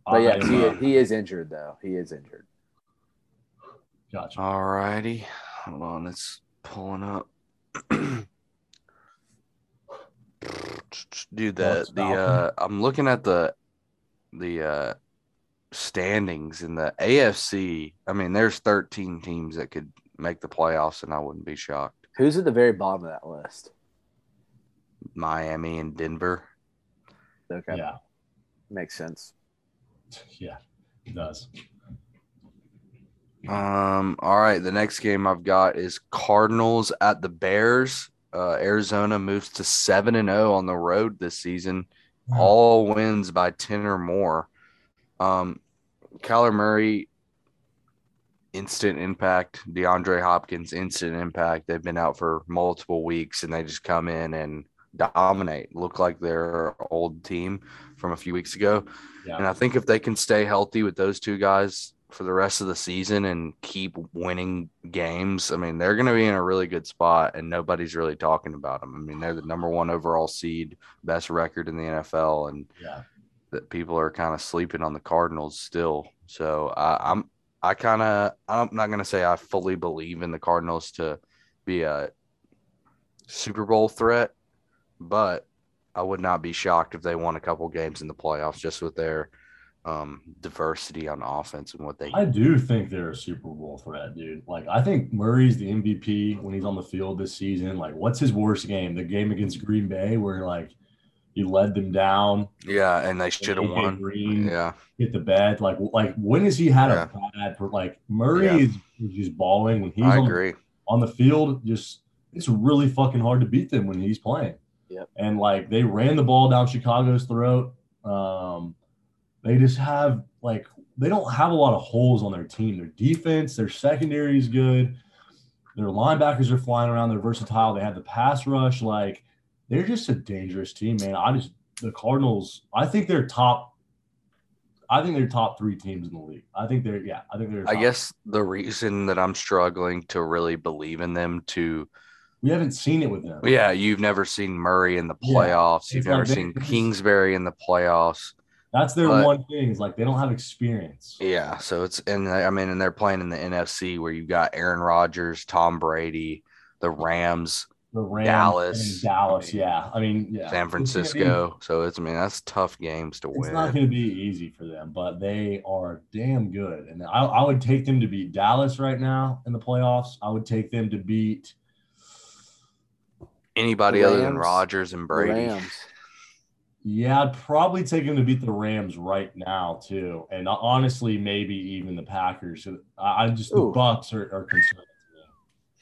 But yeah, I'm, he, uh, he is injured though. He is injured. gotcha. All righty. Hold on, it's pulling up. Dude, the the uh I'm looking at the the uh standings in the AFC. I mean, there's 13 teams that could make the playoffs and I wouldn't be shocked. Who's at the very bottom of that list? Miami and Denver. Okay, Yeah, makes sense. yeah, it does. Um all right, the next game I've got is Cardinals at the Bears. Uh Arizona moves to 7 and 0 on the road this season. All wins by 10 or more. Um, Kyler Murray, instant impact. DeAndre Hopkins, instant impact. They've been out for multiple weeks and they just come in and dominate. Look like their old team from a few weeks ago. Yeah. And I think if they can stay healthy with those two guys for the rest of the season and keep winning games, I mean, they're going to be in a really good spot and nobody's really talking about them. I mean, they're the number one overall seed, best record in the NFL, and Yeah. that people are kind of sleeping on the Cardinals still. So I, I'm, I kind of, I'm not going to say I fully believe in the Cardinals to be a Super Bowl threat, but I would not be shocked if they won a couple games in the playoffs just with their um, diversity on offense and what they. I do think they're a Super Bowl threat, dude. Like, I think Murray's the MVP when he's on the field this season. Like, what's his worst game? The game against Green Bay, where like he led them down, yeah, and they should have won. Green Yeah, hit the bed. Like, like when has he had Yeah. a bad? For, like Murray Yeah. is is just balling when he's I on, agree. on the field. Just it's really fucking hard to beat them when he's playing. Yep. And like they ran the ball down Chicago's throat. Um, they just have like they don't have a lot of holes on their team. Their defense, their secondary is good. Their linebackers are flying around. They're versatile. They have the pass rush. Like they're just a dangerous team, man. I just the Cardinals. I think they're top. I think they're top three teams in the league. I think they're yeah. I think they're. I guess the reason that I'm struggling to really believe in them to we haven't seen it with them. Yeah, you've never seen Murray in the Yeah, playoffs. You've never like seen Kingsbury in the playoffs. That's their But- one thing. Is like they don't have experience. Yeah, so it's and I mean, and they're playing in the NFC where you've got Aaron Rodgers, Tom Brady, the Rams, The Rams, Dallas. and Dallas. Yeah, I mean, yeah, San It's be- Francisco. So it's I mean that's tough games to win. It's not going to be easy for them, but they are damn good. And I, I would take them to beat Dallas right now in the playoffs. I would take them to beat. Anybody The other than Rams- Rodgers and Brady. Rams. Yeah, I'd probably take him to beat the Rams right now too, and honestly, maybe even the Packers. I, I just the Bucks are, are concerned.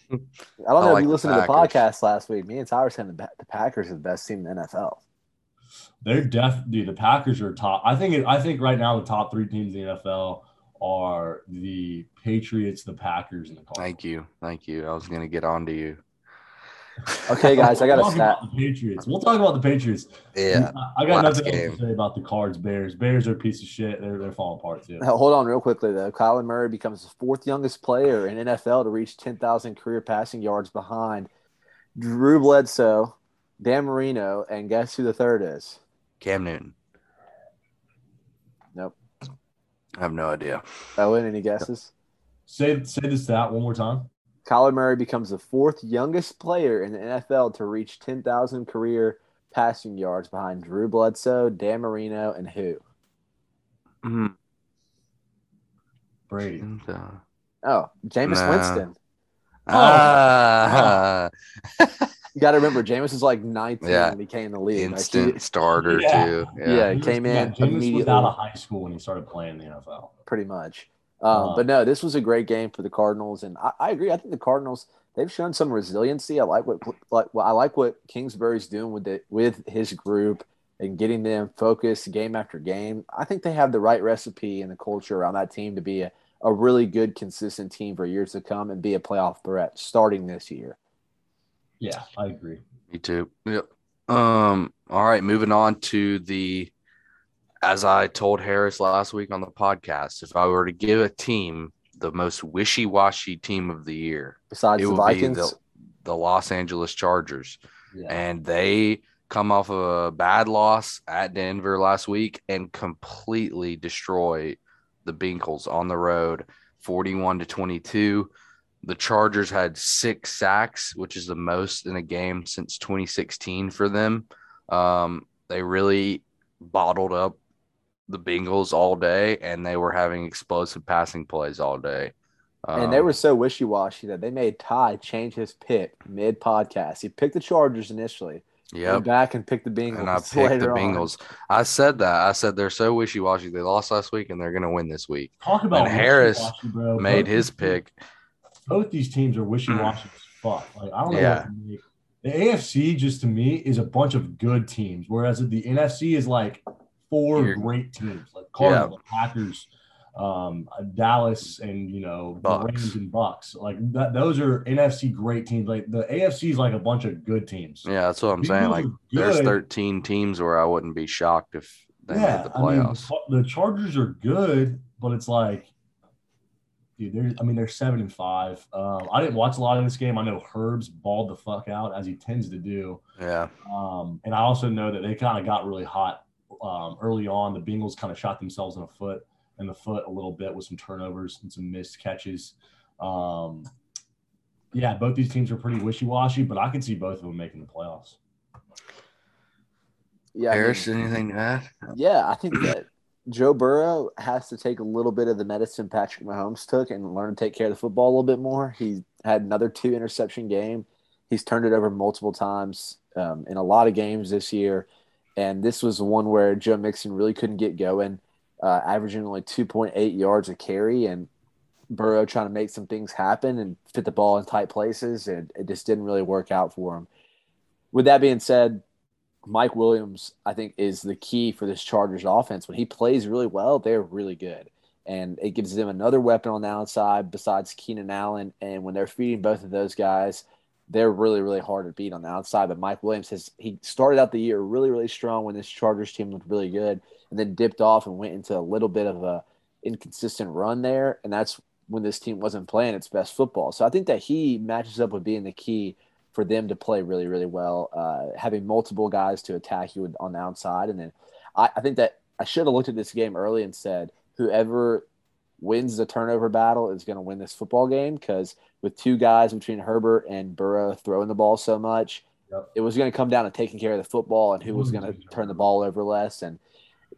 to me. I don't I know like if you the listened to the podcast last week. Me and Tyler said the, the Packers are the best team in the NFL. They're def dude. The Packers are top. I think. It, I think right now the top three teams in the NFL are the Patriots, the Packers, and the Cardinals. Thank you, thank you. I was gonna get on to you. Okay, guys, I got a We'll stat. The Patriots. We'll talk about the Patriots. Yeah, I got last nothing else game. to say about the Cards Bears. Bears are a piece of shit. They're they're falling apart too. Now, Hold on, real quickly though. Kyler Murray becomes the fourth youngest player in NFL to reach 10,000 career passing yards behind Drew Bledsoe, Dan Marino, and guess who the third is? Cam Newton. Nope. I have no idea. Owen, any guesses? Say say the stat one more time. Kyler Murray becomes the fourth youngest player in the NFL to reach 10,000 career passing yards behind Drew Bledsoe, Dan Marino, and who? Mhm. Brady. And, uh, Oh, Jameis Nah. Winston. Ah, You got to remember, Jameis is like 19 Yeah. when he came in the league. Like, instant he- starter Yeah. too. yeah, Yeah. he came Yeah, in Jameis was immediately. out of high school when he started playing the NFL. pretty much. Um, Uh, but no, this was a great game for the Cardinals, and I, I agree. I think the Cardinals they've shown some resiliency. I like what like well, I like what Kingsbury's doing with it with his group and getting them focused game after game. I think they have the right recipe and the culture around that team to be a, a really good, consistent team for years to come and be a playoff threat starting this year. Yeah, I agree. Me too. Yep. Um. All right. Moving on to the, as I told Harris last week on the podcast, if I were to give a team the most wishy-washy team of the year, Besides the Vikings, the the Los Angeles Chargers, Yeah. and they come off of a bad loss at Denver last week and completely destroy the Bengals on the road, forty-one to twenty-two. The Chargers had six sacks, which is the most in a game since 2016 for them. Um, they really bottled up the Bengals all day, and they were having explosive passing plays all day. and they Um, were so wishy washy that they made Ty change his pick mid podcast. He picked the Chargers initially, Yeah, back and picked the Bengals. And I picked later the on. Bengals. I said that. I said they're so wishy washy. They lost last week, and they're going to win this week. Talk about and Harris bro. Made Both his teams- pick. Both these teams are wishy washy as fuck. Like I don't know. Yeah. What to make. The AFC just to me is a bunch of good teams, whereas the NFC is like 4 You're- great teams, like Cardinals, Packers, um, Dallas, and you know the Bucks. Rams and Bucks. Like that, those are NFC great teams. Like the AFC is like a bunch of good teams. Yeah, that's what I'm saying. Like, there's 13 teams where I wouldn't be shocked if they made the I mean, playoffs. the, the Chargers are good, but it's like, dude, they're, I mean, they're seven and five. Um, I didn't watch a lot of this game. I know Herb's balled the fuck out as he tends to do. yeah. Um, and I also know that they kind of got really hot um, early on. The Bengals kind of shot themselves in the foot in the foot a little bit with some turnovers and some missed catches. Um, yeah, both these teams are pretty wishy washy, but I can see both of them making the playoffs. Yeah, I mean- anything to add? Yeah, I think that Joe Burrow has to take a little bit of the medicine Patrick Mahomes took and learn to take care of the football a little bit more. He had another two interception game. He's turned it over multiple times um, in a lot of games this year. And this was one where Joe Mixon really couldn't get going, uh, averaging only 2.8 yards a carry. And Burrow trying to make some things happen and fit the ball in tight places. And it just didn't really work out for him. With that being said, Mike Williams, I think, is the key for this Chargers offense. When he plays really well, they're really good. And it gives them another weapon on the outside besides Keenan Allen. And when they're feeding both of those guys, they're really, really hard to beat on the outside. But Mike Williams has he started out the year really, really strong when this Chargers team looked really good and then dipped off and went into a little bit of a inconsistent run there. And that's when this team wasn't playing its best football. So I think that he matches up with being the key for them to play really, really well, uh, having multiple guys to attack you on the outside. And then I, I think that I should have looked at this game early and said, whoever wins the turnover battle is going to win this football game because with two guys between Herbert and Burrow throwing the ball so much, Yep. it was going to come down to taking care of the football and who was going to mm-hmm. turn the ball over less. And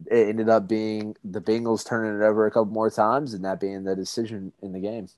it ended up being the Bengals turning it over a couple more times and that being the decision in the game.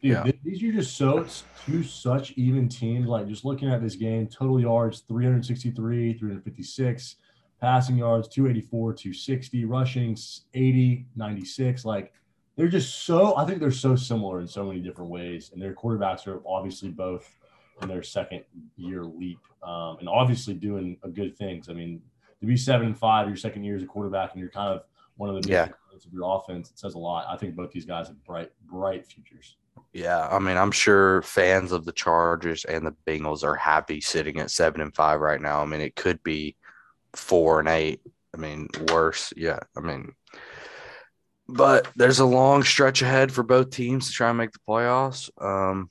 Dude, Yeah. these are just so two such even teams. Like just looking at this game, total yards 363, 356, passing yards 284, 260, rushing 80, 96. Like they're just so. I think they're so similar in so many different ways, and their quarterbacks are obviously both in their second year leap, um, and obviously doing a good things. I mean, to be seven and five your second year as a quarterback, and you're kind of one of the big Yeah. of your offense. It says a lot. I think both these guys have bright, bright futures. Yeah, I mean, I'm sure fans of the Chargers and the Bengals are happy sitting at seven and five right now. I mean, it could be four and eight. I mean, worse. Yeah, I mean, but there's a long stretch ahead for both teams to try and make the playoffs. Um,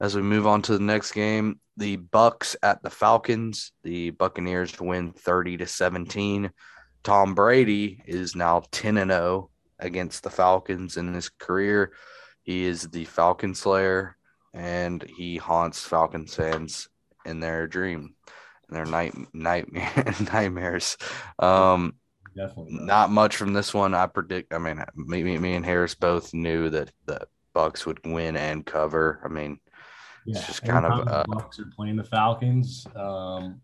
as we move on to the next game, the Bucks at the Falcons. The Buccaneers win 30 to 17. Tom Brady is now 10 and 0 against the Falcons in his career. He is the Falcon Slayer, and he haunts Falcons fans in their dream, in their night nightmare nightmares. Um, Definitely. not much from this one. I predict. I mean, me, me, me and Harris both knew that the Bucks would win and cover. I mean, yeah, just kind of, time the uh, Bucks are playing the Falcons. Um,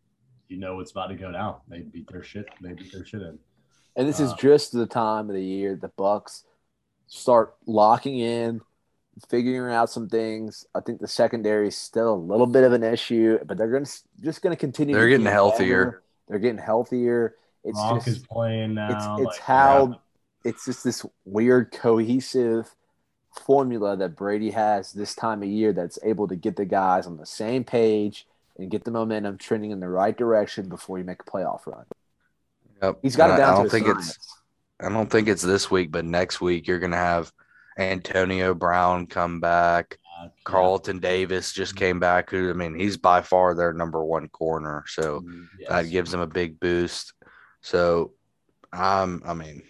you know it's about to go down. They beat their shit. They beat their shit in. And this is Uh, just the time of the year the Bucks start locking in, figuring out some things. I think the secondary is still a little bit of an issue, but they're going to just going to continue. They're to getting healthier. better. They're getting healthier. It's Gronk is just playing now. it's it's like, how yeah. it's just this weird cohesive formula that Brady has this time of year that's able to get the guys on the same page and get the momentum trending in the right direction before you make a playoff run. Yep. He's got it And down I, I don't a think science. it's. I don't think it's this week, but next week you're gonna have Antonio Brown come back. Uh, Carlton Davis just came back. Who I mean, he's by far their number one corner, so yes. that gives them a big boost. So, um, I mean,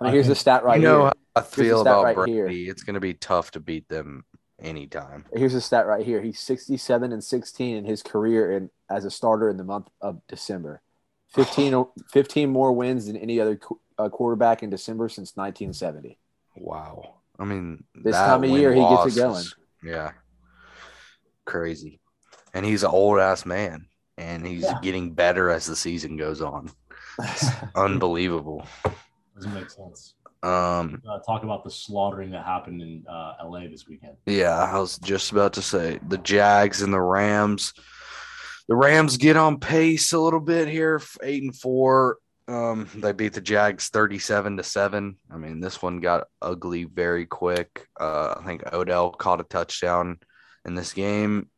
I mean, here's the stat right you know here. how I feel about right Brady. here. It's gonna be tough to beat them anytime. Here's a stat right here. He's 67 and 16 in his career in, as a starter in the month of December. 15, o- 15 more wins than any other qu- uh, quarterback in December since 1970. Wow. I mean, This time of year, he gets it is- Yeah. Crazy. And he's an old ass man, and he's Yeah. getting better as the season goes on. Unbelievable. doesn't make sense. Um, Uh, talk about the slaughtering that happened in uh, LA this weekend. yeah, I was just about to say the Jags and the Rams. The Rams get on pace a little bit here, eight and four. Um, they beat the Jags thirty-seven to seven. I mean, this one got ugly very quick. Uh, I think Odell caught a touchdown in this game,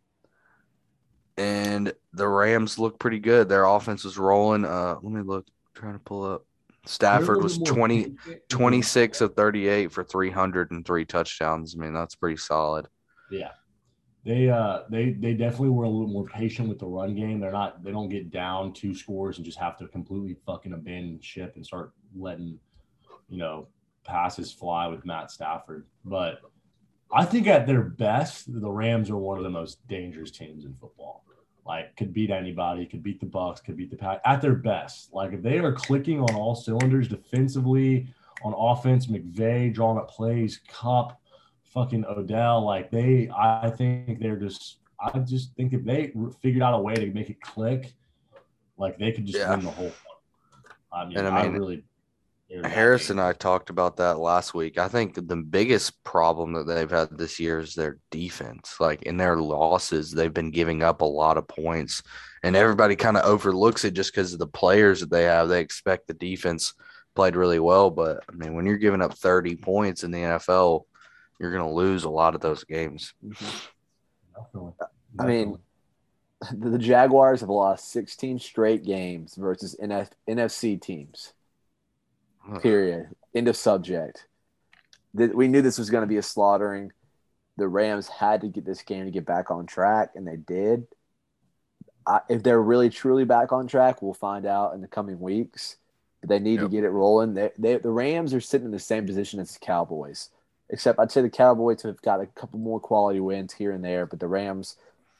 and the Rams look pretty good. Their offense was rolling. Uh, let me look. trying to pull up. Stafford was 20, 26 of 38 for 303 touchdowns. I mean, that's pretty solid. Yeah. They uh they they definitely were a little more patient with the run game. They're not they don't get down two scores and just have to completely fucking abandon ship and start letting you know passes fly with Matt Stafford. But I think at their best, the Rams are one of the most dangerous teams in football. Like could beat anybody, could beat the Bucks, could beat the Pack at their best. Like if they are clicking on all cylinders defensively, on offense, McVay drawing up plays, Kupp, fucking Odell, like they, I think they're just, I just think if they figured out a way to make it click, like they could just Yeah. win the whole. thing. I mean, And I, I mean, really. They're Harris and I talked about that last week. I think the biggest problem that they've had this year is their defense. Like in their losses, they've been giving up a lot of points, and everybody kind of overlooks it just because of the players that they have. They expect the defense played really well, but I mean, when you're giving up 30 points in the NFL, you're going to lose a lot of those games. I mean, the Jaguars have lost 16 straight games versus NF- NFC teams. Ugh. Period. End of subject. We knew this was going to be a slaughtering. The Rams had to get this game to get back on track, and they did. I, if they're really truly back on track, we'll find out in the coming weeks. But they need to get it rolling. They, they, the Rams are sitting in the same position as the Cowboys, except I'd say the Cowboys have got a couple more quality wins here and there, but the Rams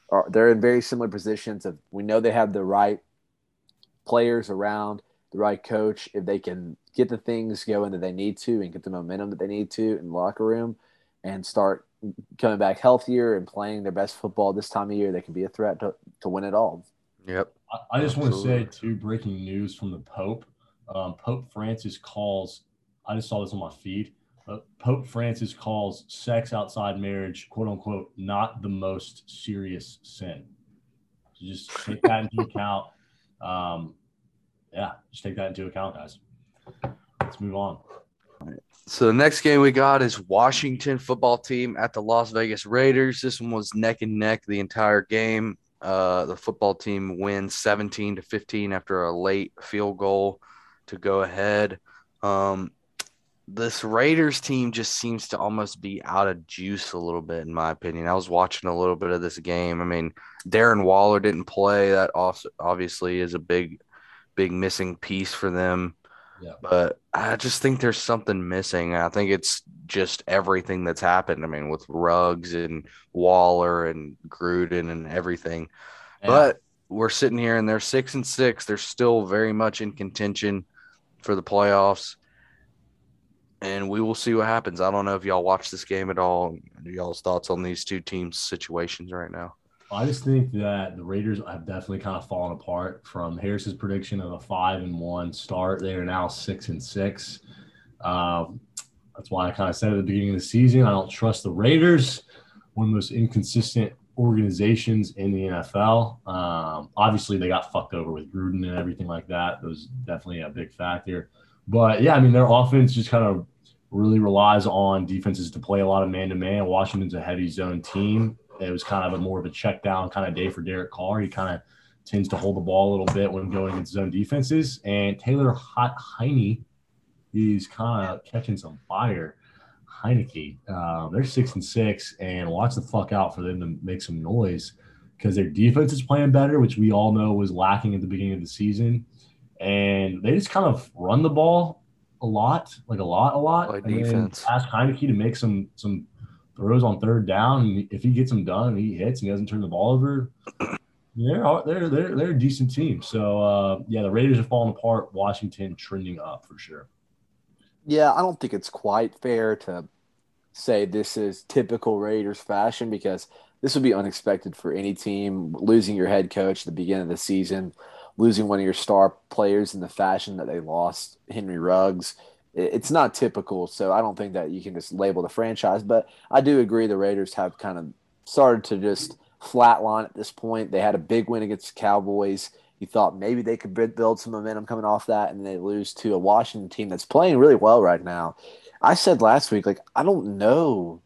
are they're in very similar positions. Of we know they have the right players around, the right coach. If they can get the things going that they need to and get the momentum that they need to in the locker room, and start coming back healthier and playing their best football this time of year, they can be a threat to, to win it all. Yep. I, I just want to say Absolutely. too, breaking news from the Pope. Um, Pope Francis calls. I just saw this on my feed. Uh, Pope Francis calls sex outside marriage, quote unquote, not the most serious sin. So just take that into account. Um, yeah, just take that into account, guys. Let's move on. So the next game we got is Washington football team at the Las Vegas Raiders. This one was neck and neck the entire game. Uh, the football team wins 17 to 15 after a late field goal to go ahead. Um, this Raiders team just seems to almost be out of juice a little bit, in my opinion. I was watching a little bit of this game. I mean, Darren Waller didn't play. That also obviously is a big, big missing piece for them. Yeah. But I just think there's something missing. I think it's just everything that's happened. I mean, with Ruggs and Waller and Gruden and everything. But we're sitting here and they're six and six. They're still very much in contention for the playoffs. And we will see what happens. I don't know if y'all watch this game at all. Y'all's thoughts on these two teams' situations right now. I just think that the Raiders have definitely kind of fallen apart from Harris's prediction of a five and one start. They are now six and six. Um, that's why I kind of said at the beginning of the season, I don't trust the Raiders, one of the most inconsistent organizations in the NFL. Um, obviously, they got fucked over with Gruden and everything like that. That was definitely a big factor. But yeah, I mean, their offense just kind of really relies on defenses to play a lot of man to man. Washington's a heavy zone team. It was kind of a more of a check down kind of day for Derek Carr. He kind of tends to hold the ball a little bit when going against zone defenses. And Taylor Hot Heine is kind of catching some fire. Heinicke, um, they're six and six, and watch the fuck out for them to make some noise because their defense is playing better, which we all know was lacking at the beginning of the season, and they just kind of run the ball a lot, like a lot, a lot. And defense. Ask Heinicke to make some some throws on third down, if he gets them done, he hits and he doesn't turn the ball over. They're they're they're they're a decent team. So uh, yeah, the Raiders are falling apart. Washington trending up for sure. Yeah, I don't think it's quite fair to say this is typical Raiders fashion because this would be unexpected for any team losing your head coach at the beginning of the season, losing one of your star players in the fashion that they lost Henry Ruggs. It- It's not typical, so I don't think that you can just label the franchise. But I do agree the Raiders have kind of started to just flatline at this point. They had a big win against the Cowboys. You thought maybe they could build some momentum coming off that, and they lose to a Washington team that's playing really well right now. I said last week, like, I don't know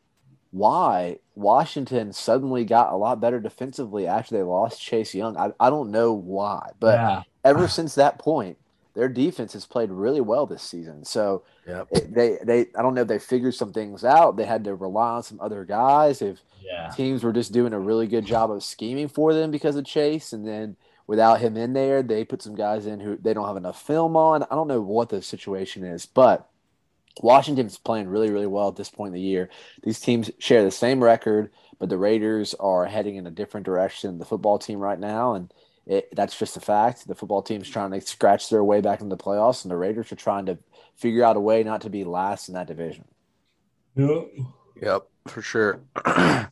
why Washington suddenly got a lot better defensively after they lost Chase Young. I, I don't know why, but yeah, ever since that point, their defense has played really well this season. So Yep. it, they, they, I don't know if they figured some things out. They had to rely on some other guys. If yeah. teams were just doing a really good job of scheming for them because of Chase, and then without him in there, they put some guys in who they don't have enough film on. I don't know what the situation is, but Washington's playing really, really well at this point in the year. These teams share the same record, but the Raiders are heading in a different direction than the football team right now, and it, that's just a fact. The football team's trying to scratch their way back into the playoffs, and the Raiders are trying to figure out a way not to be last in that division. Yep. Yep, for sure. All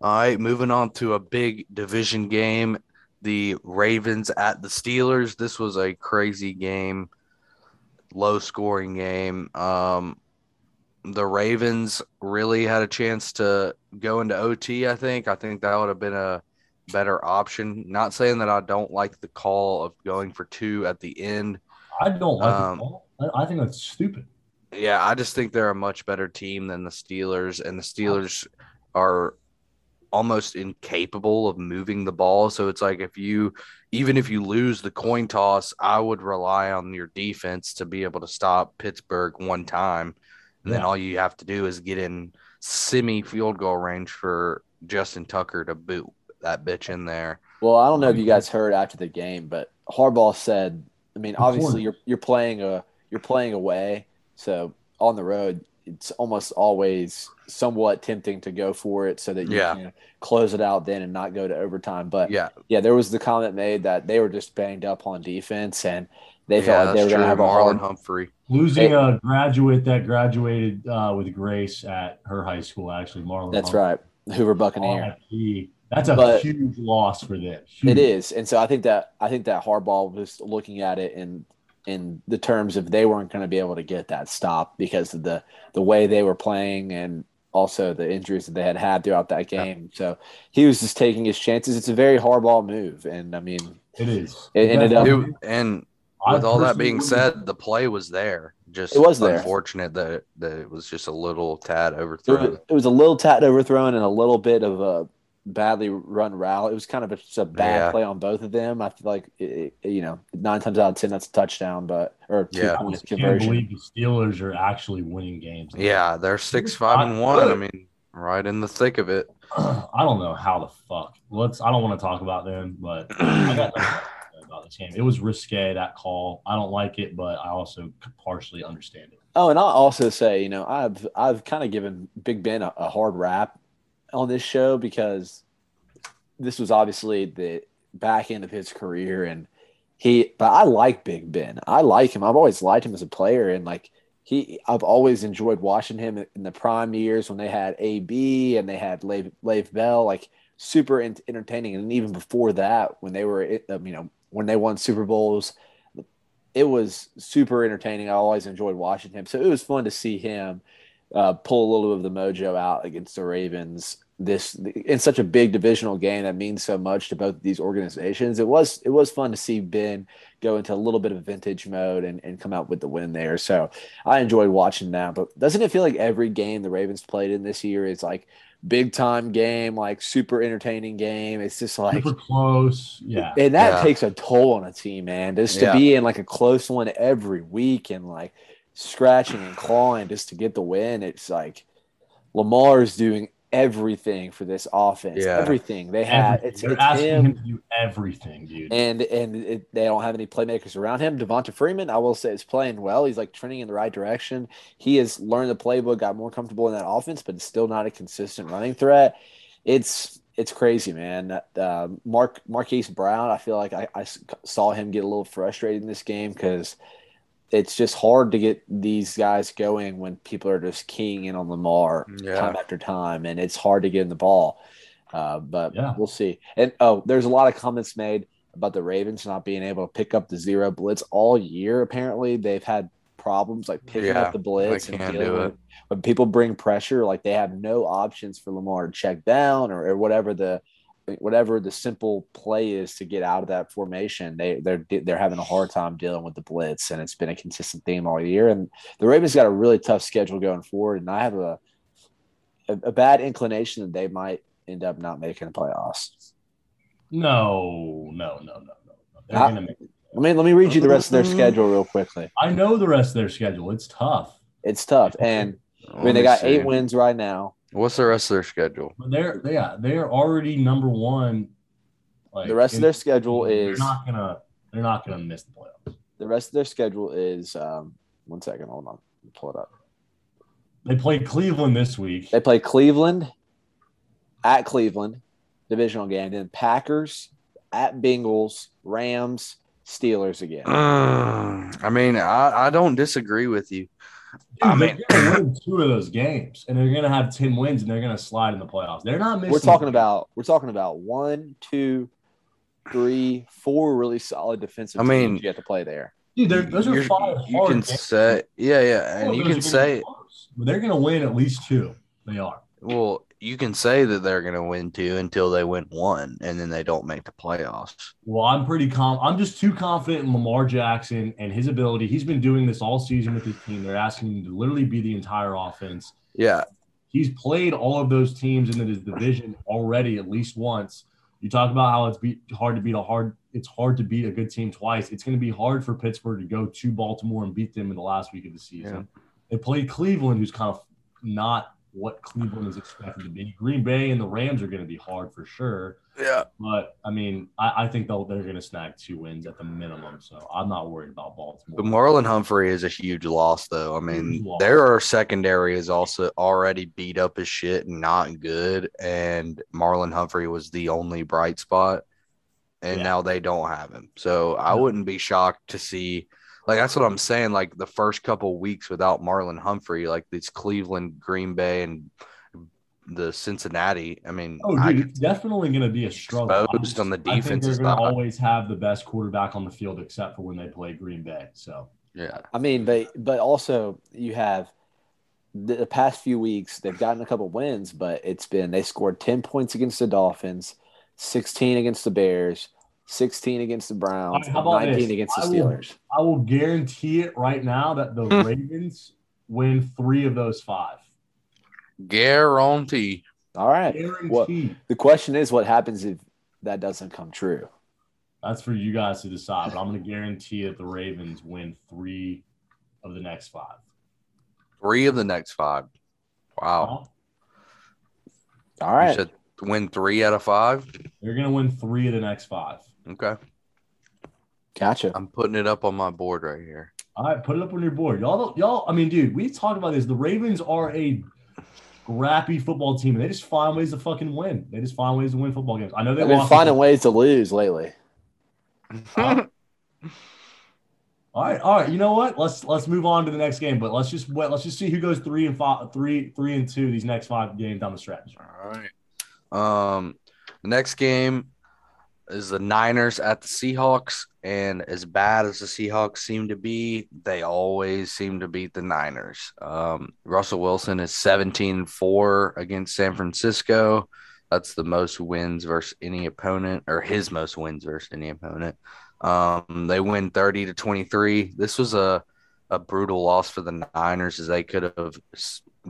right, moving on to a big division game. The Ravens at the Steelers. This was a crazy game, low scoring game. Um, the Ravens really had a chance to go into OT, I think. I think that would have been a better option. Not saying that I don't like the call of going for two at the end. I don't like Um. I, think that's stupid. Yeah, I just think they're a much better team than the Steelers, and the Steelers are almost incapable of moving the ball. So it's like if you, even if you lose the coin toss, I would rely on your defense to be able to stop Pittsburgh one time, and then Yeah. all you have to do is get in semi field goal range for Justin Tucker to boot that bitch in there. Well, I don't know if you guys heard after the game, but Harbaugh said, I mean, obviously you're you're playing a you're playing away, so on the road it's almost always somewhat tempting to go for it so that you Yeah. can close it out then and not go to overtime. But Yeah, yeah, there was the comment made that they were just banged up on defense and they yeah, felt like they were going to have a Marlon hard. Humphrey. Losing Hey. a graduate that graduated uh, with grace at her high school, actually, Marlon. That's Humphrey. right, Hoover Buccaneer. RIP. That's a But- huge loss for them. It Huge. is, and so I think that I think that Harbaugh was looking at it in in the terms of they weren't going to be able to get that stop because of the the way they were playing and also the injuries that they had had throughout that game. So he was just taking his chances. It's a very Harbaugh move, and I mean, It is. It ended up- It- and I with all that being said, the play was there. Just It was there. Unfortunate that, that it was just a little tad it overthrown. was, it was a little tad overthrown and a little bit of a badly run route. It was kind of a, just a bad Yeah. play on both of them. I feel like it, it- you know nine times out of ten that's a touchdown, but or two Yeah. I point just can't believe the Steelers are actually winning games. Yeah, they're six, five, and one. I mean, right in the thick of it. I don't know how the fuck. Let's. I don't want to talk about them, but I got nothing to say about this game. It was risque that call. I don't like it, but I also partially understand it. Oh, and I'll also say, you know, I've I've kind of given Big Ben a, a hard rap on this show because this was obviously the back end of his career, and he. But I like Big Ben. I like him. I've always liked him as a player, and like he, I've always enjoyed watching him in the prime years when they had AB and they had Lev, Lev Bell, like super en- entertaining, and even before that, when they were, um, you know, when they won Super Bowls it was super entertaining. I always enjoyed watching him. So it was fun to see him uh, pull a little of the mojo out against the Ravens. This in such a big divisional game that means so much to both these organizations. It was it was fun to see Ben go into a little bit of vintage mode and, and come out with the win there. So I enjoyed watching that. But doesn't it feel like every game the Ravens played in this year is like big time game, like super entertaining game. It's just like Super close. Yeah. and that Yeah. takes a toll on a team, man. Just to Yeah. be in like a close one every week and like scratching and clawing just to get the win. It's like Lamar is doing everything for this offense. Yeah. Everything they have. Everything. It's, They're it's asking him. him to do everything, dude. And and it, they don't have any playmakers around him. Devonta Freeman, I will say, is playing well. He's like trending in the right direction. He has learned the playbook, got more comfortable in that offense, but it's still not a consistent running threat. It's it's crazy, man. Uh, Mark Marquise Brown, I feel like I saw him get a little frustrated in this game because it's just hard to get these guys going when people are just keying in on Lamar Yeah. time after time, and it's hard to get in the ball. Uh, but Yeah. we'll see. And oh, there's a lot of comments made about the Ravens not being able to pick up the zero blitz all year. Apparently, they've had problems like picking Yeah, up the blitz and dealing do with it. When people bring pressure, like they have no options for Lamar to check down or, or whatever the whatever the simple play is to get out of that formation. They they're they're having a hard time dealing with the blitz, and it's been a consistent theme all year. And the Ravens got a really tough schedule going forward, and I have a a, a bad inclination that they might end up not making the playoffs. No, no, no, no, no. no. They're Ah. gonna make Let me let me read you the rest of their schedule real quickly. I know the rest of their schedule. It's tough. It's tough, and I mean they got see. eight wins right now. What's the rest of their schedule? They're they yeah, they're already number one. Like The rest of their schedule is they're is not gonna they're not gonna miss the playoffs. the rest of their schedule is um, one second, hold on, Let me pull it up. They play Cleveland this week. They play Cleveland at Cleveland, divisional game. Then Packers at Bengals, Rams, Steelers again. Mm, I mean, I, I don't disagree with you. Dude, I they're mean- gonna win two of those games, and they're gonna have ten wins, and they're gonna slide in the playoffs. They're not missing. We're talking about we're talking about one, two, three, four really solid defensive I mean- teams you have to play there. dude. Those are You're- five you hard can games. say, yeah, yeah, and you can are gonna say, be close. But they're gonna win at least two. They are. well, you can say that they're going to win two until they win one, and then they don't make the playoffs. Well, I'm pretty calm. I'm just too confident in Lamar Jackson and his ability. He's been doing this all season with his team. They're asking him to literally be the entire offense. Yeah, He's played all of those teams in his division already at least once. You talk about how it's beat, hard to beat a hard. It's hard to beat a good team twice. It's going to be hard for Pittsburgh to go to Baltimore and beat them in the last week of the season. They played Cleveland, who's kind of not what Cleveland is expected to be. Green Bay and the Rams are going to be hard for sure. yeah. But I mean, I, I think they'll they're going to snag two wins at the minimum. So I'm not worried about Baltimore. But Marlon Humphrey is a huge loss, though. I mean, their secondary is also already beat up as shit and not good. And Marlon Humphrey was the only bright spot, and Yeah. now they don't have him. So I wouldn't be shocked to see, like that's what I'm saying. Like the first couple weeks without Marlon Humphrey, like this Cleveland, Green Bay, and the Cincinnati. I mean, Oh, I dude, it's definitely going to be a struggle. I'm Exposed on the I think they're going to always have the best quarterback on the field, except for when they play Green Bay. So yeah, I mean, but but also you have the, the past few weeks they've gotten a couple wins, but it's been they scored ten points against the Dolphins, sixteen against the Bears, sixteen against the Browns, All right, how about nineteen this? against the I will- Steelers. I will guarantee it right now that the Hmm. Ravens win three of those five. guarantee. All right. Guarantee. The question is, what happens if that doesn't come true? That's for you guys to decide. But I'm going to guarantee that the Ravens win three of the next five. Three of the next five. Wow. All right. You said win three out of five. They're going to win three of the next five. Okay. Gotcha. I'm putting it up on my board right here. All right, put it up on your board. Y'all, y'all. I mean, dude, we talked about this. The Ravens are a scrappy football team, and they just find ways to fucking win. They just find ways to win football games. I know they They've been finding ways to lose lately. Huh? All right, all right. You know what? Let's let's move on to the next game. But let's just wait, let's just see who goes three and five, three, three and two these next five games down the stretch. All right. Um, the next game is the Niners at the Seahawks, and as bad as the Seahawks seem to be, they always seem to beat the Niners. Um, Russell Wilson is 17-4 against San Francisco. That's the most wins versus any opponent, or his most wins versus any opponent. Um, they win 30 to 23. This was a a brutal loss for the Niners as they could have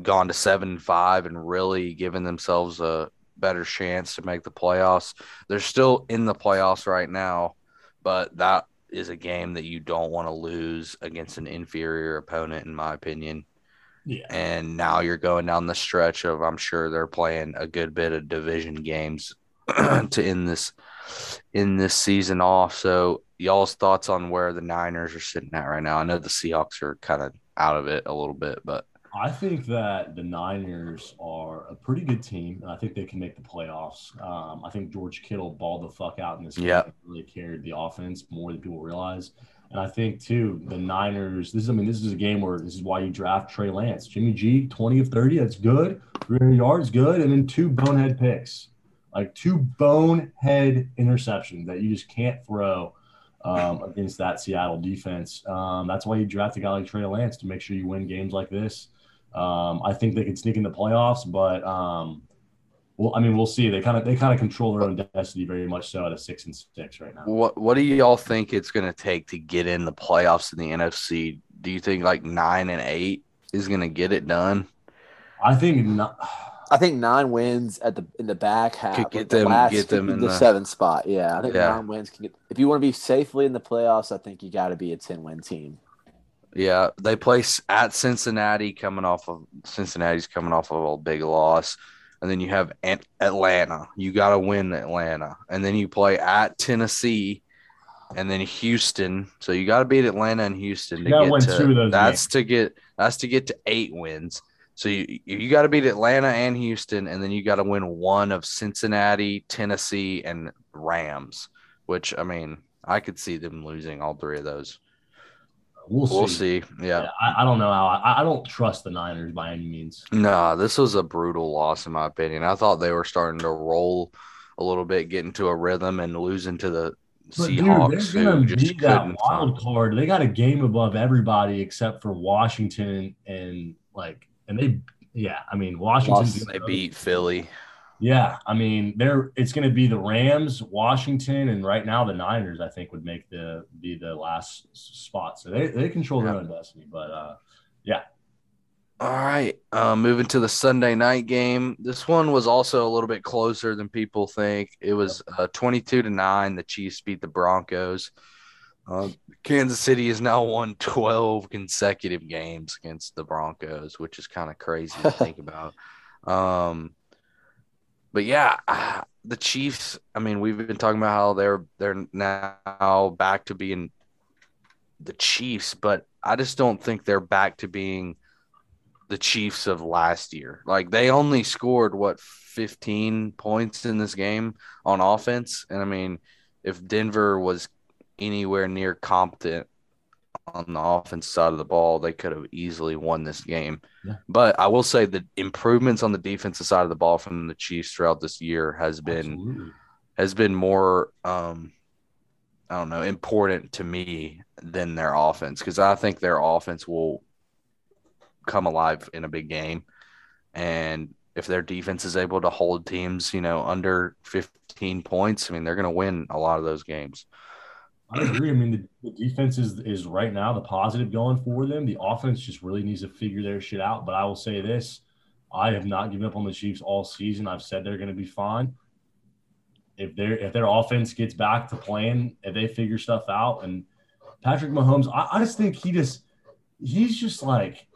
gone to 7 5 and really given themselves a better chance to make the playoffs. They're still in the playoffs right now, but that is a game that you don't want to lose against an inferior opponent, in my opinion. Yeah, And now you're going down the stretch of I'm sure they're playing a good bit of division games to end this in this season off. So y'all's thoughts on where the Niners are sitting at right now? I know the Seahawks are kind of out of it a little bit, but I think that the Niners are a pretty good team, and I think they can make the playoffs. Um, I think George Kittle balled the fuck out in this game. Yep. Really carried the offense more than people realize. And I think too, the Niners. This is, I mean, this is a game where this is why you draft Trey Lance, Jimmy G, twenty of thirty. That's good. Three hundred yards, good, and then two bonehead picks, like two bonehead interceptions that you just can't throw um, against that Seattle defense. Um, that's why you draft a guy like Trey Lance to make sure you win games like this. Um, I think they could sneak in the playoffs, but um, well, I mean, we'll see. They kind of they kind of control their own destiny very much so at a six and six right now. what what do y'all think it's going to take to get in the playoffs in the NFC? Do you think like nine and eight is going to get it done? I think not. I think nine wins at the in the back half Could get the them- last- get them in the the- seventh spot. Yeah, I think Yeah. nine wins can get. If you want to be safely in the playoffs, I think you got to be a ten win team. Yeah, they place at Cincinnati, coming off of Cincinnati's coming off of a big loss, and then you have Atlanta. You got to win Atlanta, and then you play at Tennessee, and then Houston. So you got to beat Atlanta and Houston to get to. that's to get. That's to get to eight wins. So you you got to beat Atlanta and Houston, and then you got to win one of Cincinnati, Tennessee, and Rams. Which I mean, I could see them losing all three of those. We'll see. We'll see. Yeah. Yeah, I, I don't know how. I, I don't trust the Niners by any means. Nah, this was a brutal loss in my opinion. I thought they were starting to roll a little bit, get into a rhythm, and losing to the But dude, they're gonna who just beat that wild find- card. They got a game above everybody except for Washington and like, and they, yeah. I mean, Washington. They beat Philly. Yeah, I mean, they're it's going to be the Rams, Washington, and right now the Niners. I think would make the be the last spot. So they they control their Yeah. own destiny. But uh, yeah. All right, uh, moving to the Sunday night game. This one was also a little bit closer than people think. It was uh, twenty-two to nine. The Chiefs beat the Broncos. Uh, Kansas City has now won twelve consecutive games against the Broncos, which is kind of crazy to think about. Um, but yeah, ah, the Chiefs. I mean, we've been talking about how they're they're now back to being the Chiefs, but I just don't think they're back to being the Chiefs of last year. Like they only scored what 15 points in this game on offense. And I mean, if Denver was anywhere near competent on the offense side of the ball, they could have easily won this game. Yeah. But I will say the improvements on the defensive side of the ball from the Chiefs throughout this year has been absolutely. has been more um I don't know, important to me than their offense because I think their offense will come alive in a big game. And if their defense is able to hold teams, you know, under 15 points, I mean, they're going to win a lot of those games. I agree. I mean, the, the defense is is right now the positive going for them. The offense just really needs to figure their shit out. But I will say this: I have not given up on the Chiefs all season. I've said they're going to be fine. If their if their offense gets back to playing, if they figure stuff out, and Patrick Mahomes, I, I just think he just he's just like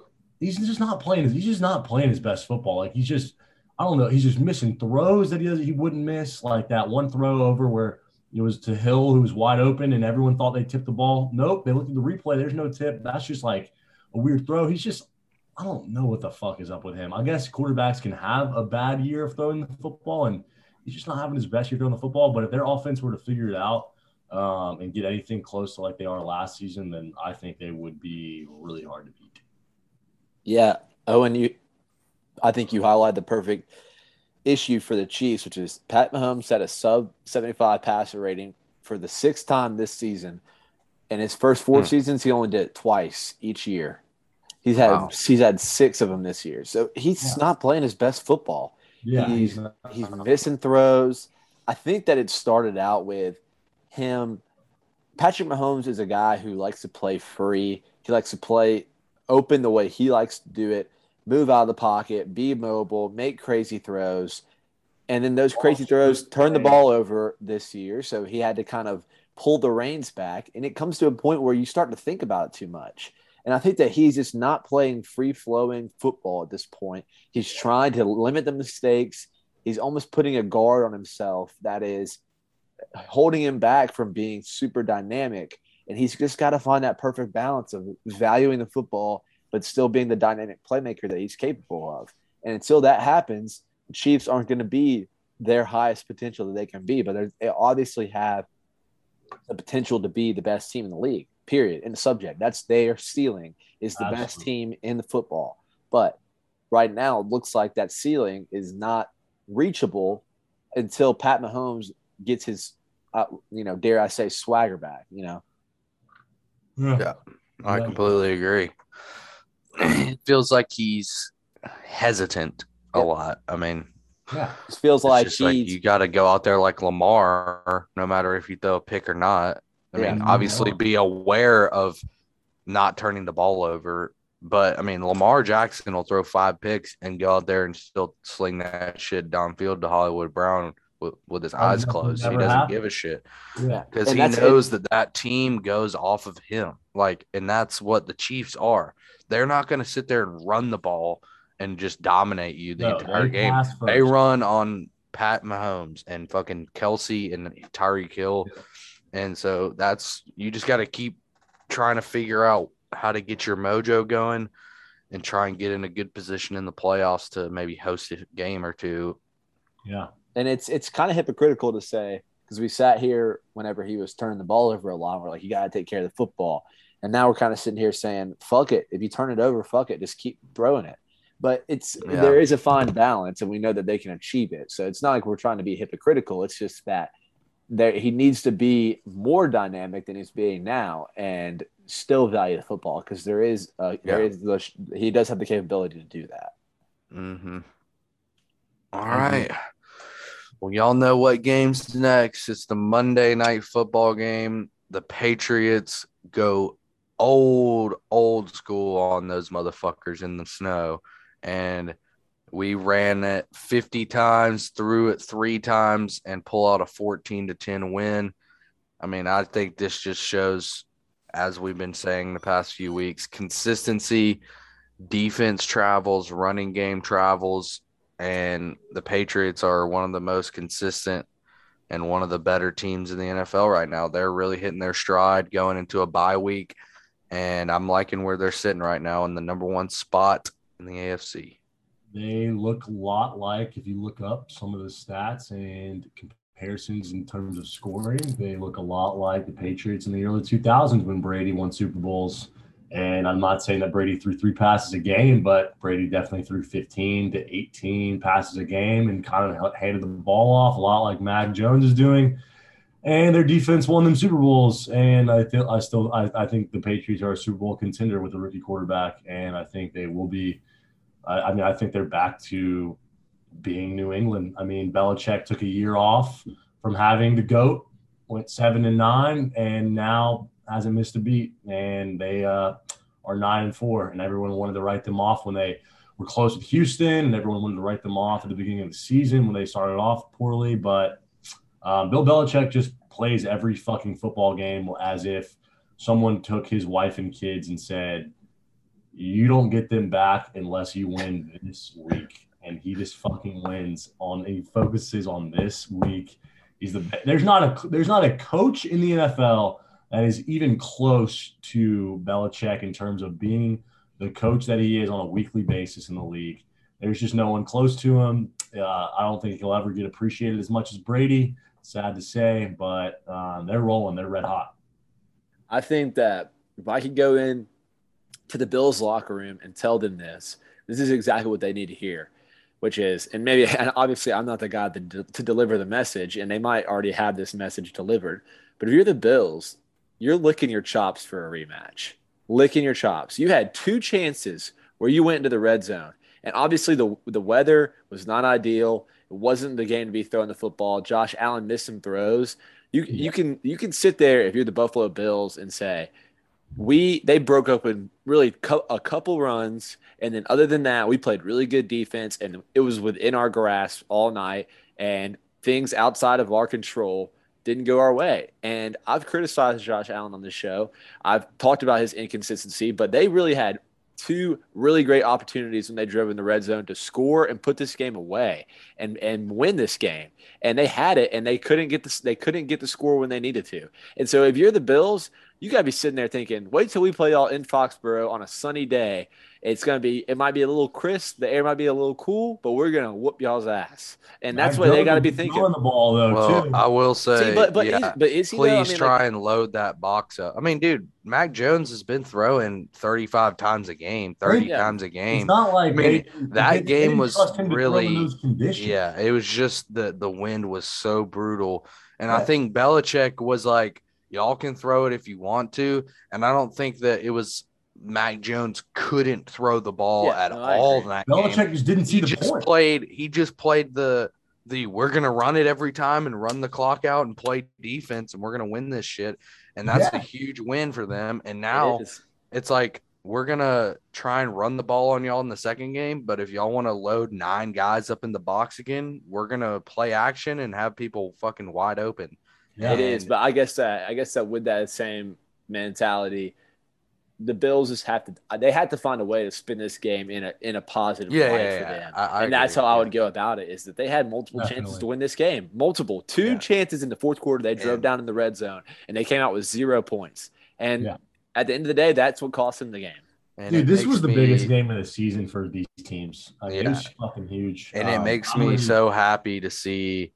he's just not playing. He's just not playing his best football. Like he's just I don't know. He's just missing throws that he he wouldn't miss. Like that one throw over where It was to Hill, who was wide open, and everyone thought they tipped the ball. Nope, they looked at the replay. There's no tip. That's just like a weird throw. He's just, I don't know what the fuck is up with him. I guess quarterbacks can have a bad year of throwing the football, and he's just not having his best year throwing the football. But if their offense were to figure it out um, and get anything close to like they are last season, then I think they would be really hard to beat. Yeah. Owen, you I think you highlight the perfect issue for the Chiefs, which is Pat Mahomes set a sub 75 passer rating for the sixth time this season. In his first four Hmm. seasons, he only did it twice each year. He's had Wow. he's had six of them this year. So he's Yeah. not playing his best football. Yeah, He's- not- He's missing throws. I think that it started out with him. Patrick Mahomes is a guy who likes to play free. He likes to play open the way he likes to do it, move out of the pocket, be mobile, make crazy throws. And then those oh, crazy throws turn the ball over this year. So he had to kind of pull the reins back. And it comes to a point where you start to think about it too much. And I think that he's just not playing free flowing football at this point. He's trying to limit the mistakes. He's almost putting a guard on himself that is holding him back from being super dynamic. And he's just got to find that perfect balance of valuing the football, but still being the dynamic playmaker that he's capable of. And until that happens, the Chiefs aren't going to be their highest potential that they can be, but they're- obviously have the potential to be the best team in the league. Period. In the subject, that's their ceiling is the best team in the football. But right now, it looks like that ceiling is not reachable until Pat Mahomes gets his, uh, you know, dare I say, swagger back. You know, Yeah. I Yeah. completely agree. It feels like he's hesitant a lot. I mean, yeah. it feels like like you got to go out there like Lamar, no matter if you throw a pick or not. I Yeah. mean, obviously be aware of not turning the ball over. But I mean, Lamar Jackson will throw five picks and go out there and still sling that shit downfield to Hollywood Brown with, with his eyes closed. He doesn't happened. give a shit Yeah. because he that's- knows that that team goes off of him. Like, and that's what the Chiefs are. They're not going to sit there and run the ball and just dominate you the No, entire they game. They run on Pat Mahomes and fucking Kelsey and Tyreek Hill. And so that's you just got to keep trying to figure out how to get your mojo going and try and get in a good position in the playoffs to maybe host a game or two. Yeah. And it's it's kind of hypocritical to say because we sat here whenever he was turning the ball over a lot. We're like, you got to take care of the football, and now we're kind of sitting here saying, fuck it, if you turn it over, fuck it, just keep throwing it. But it's Yeah. there is a fine balance, and we know that they can achieve it. So it's not like we're trying to be hypocritical. It's just that there he needs to be more dynamic than he's being now, and still value the football because there is uh, Yeah. is the, he does have the capability to do that. Mm-hmm. All Mhm. right. Well, y'all know what game's next. It's the Monday night football game. The Patriots go old, old school on those motherfuckers in the snow. And we ran it 50 times, threw it three times, and pull out a 14 to 10 win. I mean, I think this just shows, as we've been saying the past few weeks, consistency, defense travels, running game travels, and the Patriots are one of the most consistent and one of the better teams in the NFL right now. They're really hitting their stride going into a bye week, and I'm liking where they're sitting right now in the number one spot in the AFC. They look a lot like, if you look up some of the stats and comparisons in terms of scoring, they look a lot like the Patriots in the early 2000s when Brady won Super Bowls. And I'm not saying that Brady threw three passes a game, but Brady definitely threw 15 to 18 passes a game and kind of handed the ball off a lot like Mac Jones is doing. And their defense won them Super Bowls. And I feel I still I, I think the Patriots are a Super Bowl contender with a rookie quarterback, and I think they will be I, I mean, I think they're back to being New England. I mean, Belichick took a year off from having the GOAT, went seven and nine, and now hasn't missed a beat. And they uh, are nine and four, and everyone wanted to write them off when they were close with Houston, and everyone wanted to write them off at the beginning of the season when they started off poorly. But um, Bill Belichick just plays every fucking football game as if someone took his wife and kids and said, you don't get them back unless you win this week. And he just fucking wins on he focuses on this week. He's the there's not a there's not a coach in the NFL that is even close to Belichick in terms of being the coach that he is on a weekly basis in the league. There's just no one close to him. Uh, I don't think he'll ever get appreciated as much as Brady. Sad to say, but um, they're rolling. They're red hot. I think that if I could go in to the Bills locker room and tell them this, this is exactly what they need to hear, which is, and maybe, and obviously, I'm not the guy to, to deliver the message, and they might already have this message delivered. But if you're the Bills, you're licking your chops for a rematch, licking your chops. You had two chances where you went into the red zone, and obviously the the weather was not ideal. It wasn't the game to be throwing the football. Josh Allen missed some throws. You you can you can sit there if you're the Buffalo Bills and say, we they broke open really a couple runs, and then other than that, we played really good defense, and it was within our grasp all night, and things outside of our control didn't go our way. And I've criticized Josh Allen on this show. I've talked about his inconsistency, but they really had two really great opportunities when they drove in the red zone to score and put this game away and and win this game. And they had it and they couldn't get this they couldn't get the score when they needed to. And so if you're the Bills, you got to be sitting there thinking, wait till we play y'all in Foxborough on a sunny day. It's going to be, it might be a little crisp. The air might be a little cool, but we're going to whoop y'all's ass. And that's what they got to be thinking. On the ball though, Well, too. I will say, See, but, but, yeah, is, but is he, though? I please mean, try like, and load that box up. I mean, dude, Mac Jones has been throwing 35 times a game, 30 Yeah. times a it's game. not like I mean, they- that they- they game didn't was trust him to throw in really- Yeah, it was just the the wind was so brutal, and I Yeah. think Belichick was like, "Y'all can throw it if you want to," and I don't think that it was Mac Jones couldn't throw the ball Yeah, at no, all agree. that game. Belichick just didn't see He the just point. played. He just played the the we're gonna run it every time and run the clock out and play defense and we're gonna win this shit, and that's Yeah. the huge win for them. And now is. it's like we're gonna try and run the ball on y'all in the second game, but if y'all want to load nine guys up in the box again, we're gonna play action and have people fucking wide open. Yeah. It is, but I guess that I guess that with that same mentality, the Bills just have to they had to find a way to spin this game in a in a positive Yeah, light yeah, for yeah. them. I- I and that's agree, how I would go about it is that they had multiple chances to win this game. Multiple. Two Yeah. chances in the fourth quarter. They drove And- down in the red zone and they came out with zero points. And Yeah. at the end of the day, that's what cost them the game. And Dude, this was the me- biggest game of the season for these teams. I mean, It Yeah. was fucking huge. and it Um, makes I'm me really- so happy to see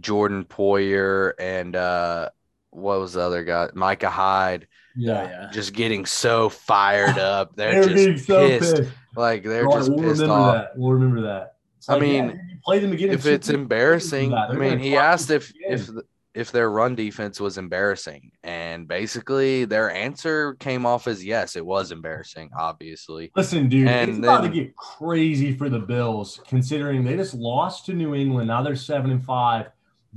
Jordan Poyer and uh what was the other guy? Micah Hyde Yeah. Oh, yeah. just getting so fired up. They're, They're getting just so pissed. pissed. Like they're Right, just we'll pissed remember off. that. We'll remember that. It's I like, yeah, mean, dude, play them again. If it's embarrassing. I mean, he asked if again. if if their run defense was embarrassing, and basically their answer came off as yes, it was embarrassing, obviously. Listen, dude, And it's about to get crazy for the Bills, considering they just lost to New England. Now they're seven and five.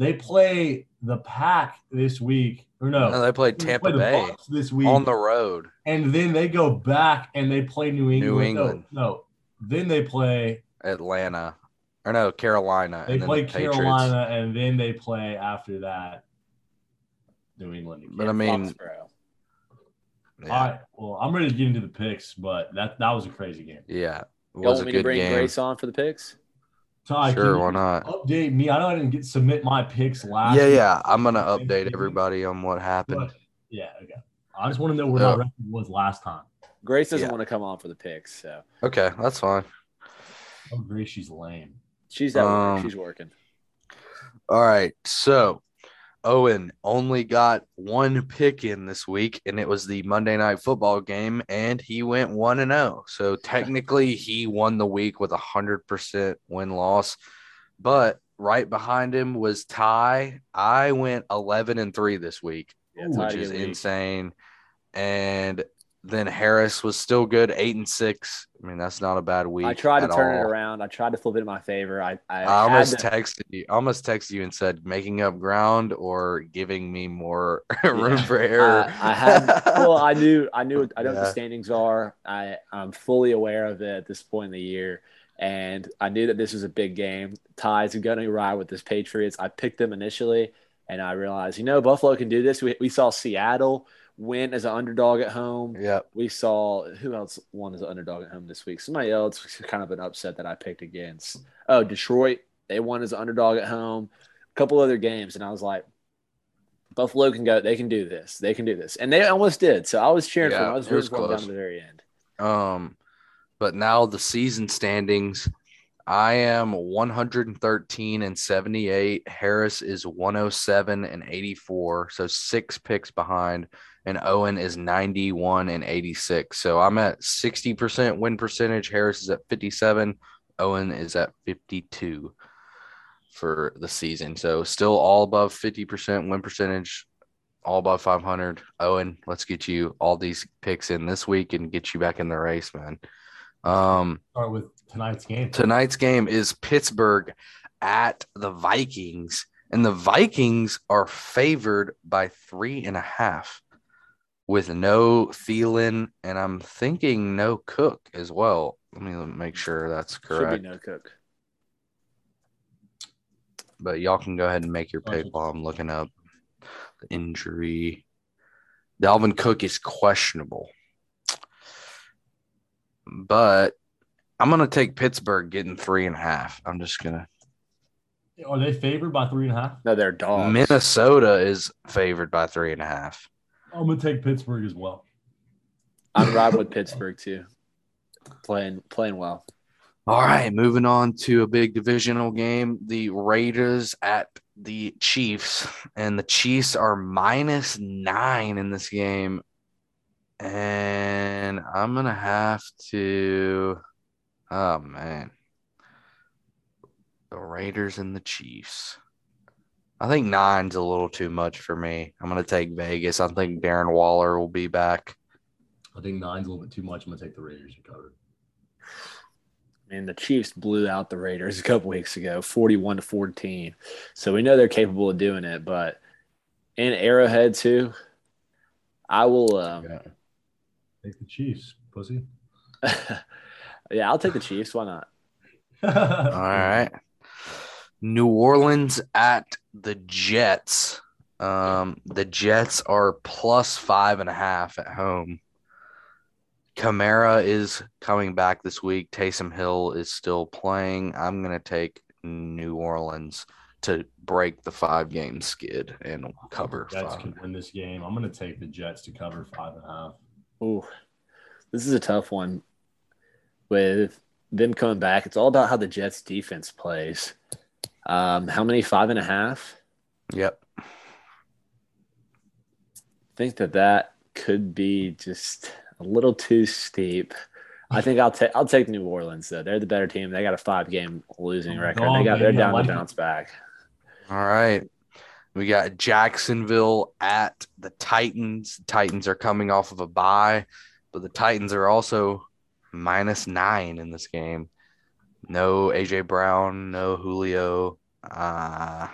They play the Pack this week, or no? No, they played they Tampa play Bay Bucs this week, on the road. and then they go back and they play New England. No, England. No, then they play Atlanta, or no, Carolina, they and then play the Patriots. Carolina, and then they play after that New England. again. But I mean, yeah, All right, well, I'm ready to get into the picks, but that that was a crazy game. yeah, it Y'all was want a me to bring game. Grace on for the picks? Ty, Sure, can why not? Update me. I know I didn't get submit my picks last. Yeah, week. yeah. I'm gonna update everybody on what happened. But, yeah, okay. I just want to know where Yeah. my record was last time. Grace doesn't Yeah. want to come on for the picks, so Okay, that's fine. Oh, great, she's lame. she's at work. Um, She's working. All right. So Owen only got one pick in this week, and it was the Monday night football game, and he went one and zero. So technically, he won the week with a hundred percent win loss. But right behind him was Ty. I went eleven and three this week, Yeah, which is insane. And then Harris was still good, eight and six. I mean, that's not a bad week. I tried to turn it around. I tried to flip it in my favor. I I, I almost to- texted you. I almost texted you and said making up ground or giving me more room Yeah. for error. I, I had well, I knew I knew I know what the standings are. I I'm fully aware of it at this point in the year, and I knew that this was a big game. Ties are going to ride with this Patriots. I picked them initially, and I realized you know Buffalo can do this. We we saw Seattle win as an underdog at home. Yep. We saw who else won as an underdog at home this week. Somebody else kind of an upset that I picked against. Oh, Detroit. They won as an underdog at home. a couple other games, and I was like, Buffalo can go. They can do this. They can do this, and they almost did. So I was cheering for them. I was it was rooting for them down to the very end. Um, but now the season standings, I am 113 and 78. Harris is 107 and 84, so six picks behind, and Owen is 91 and 86. So I'm at 60% win percentage. Harris is at 57. Owen is at 52 for the season. So still all above 50% win percentage all above 500. Owen, let's get you all these picks in this week and get you back in the race, man. Um, Start with tonight's game. tonight's game is Pittsburgh at the Vikings, and the Vikings are favored by three and a half with no Thielen, and I'm thinking no Cook as well. Let me make sure that's correct. Should be no cook. but y'all can go ahead and make your pick while I'm looking up the injury. Dalvin Cook is questionable, but I'm gonna take Pittsburgh getting three and a half. I'm just gonna. Are they favored by three and a half? No, they're dogs. Minnesota is favored by three and a half. I'm gonna take Pittsburgh as well. I'm riding with Pittsburgh too. Playing playing well. All right, moving on to a big divisional game. The Raiders at the Chiefs, and the Chiefs are minus nine in this game. And I'm going to have to. Oh, man. The Raiders and the Chiefs. I think nine's a little too much for me. I'm going to take Vegas. I think Darren Waller will be back. I think nine's a little bit too much. I'm gonna take the Raiders to cover. I mean, the Chiefs blew out the Raiders a couple weeks ago, 41 to 14. So we know they're capable of doing it, but in Arrowhead too, I will um, Yeah. Take the Chiefs, pussy. yeah, I'll take the Chiefs. Why not? All right. New Orleans at the Jets. Um, the Jets are plus five and a half at home. Kamara is coming back this week. Taysom Hill is still playing. I'm going to take New Orleans to break the five game skid and cover Jets five. can win this game. I'm gonna take the Jets to cover five and a half. Oh, this is a tough one with them coming back. It's all about how the Jets defense plays. Um, how many? Five and a half? Yep. I think that that could be just a little too steep. I think I'll take I'll take New Orleans though. They're the better team. They got a five game losing Oh, record. They got they're down like to bounce back. All right. We got Jacksonville at the Titans. Titans are coming off of a bye, but the Titans are also minus nine in this game. No AJ Brown, no Julio. Ah,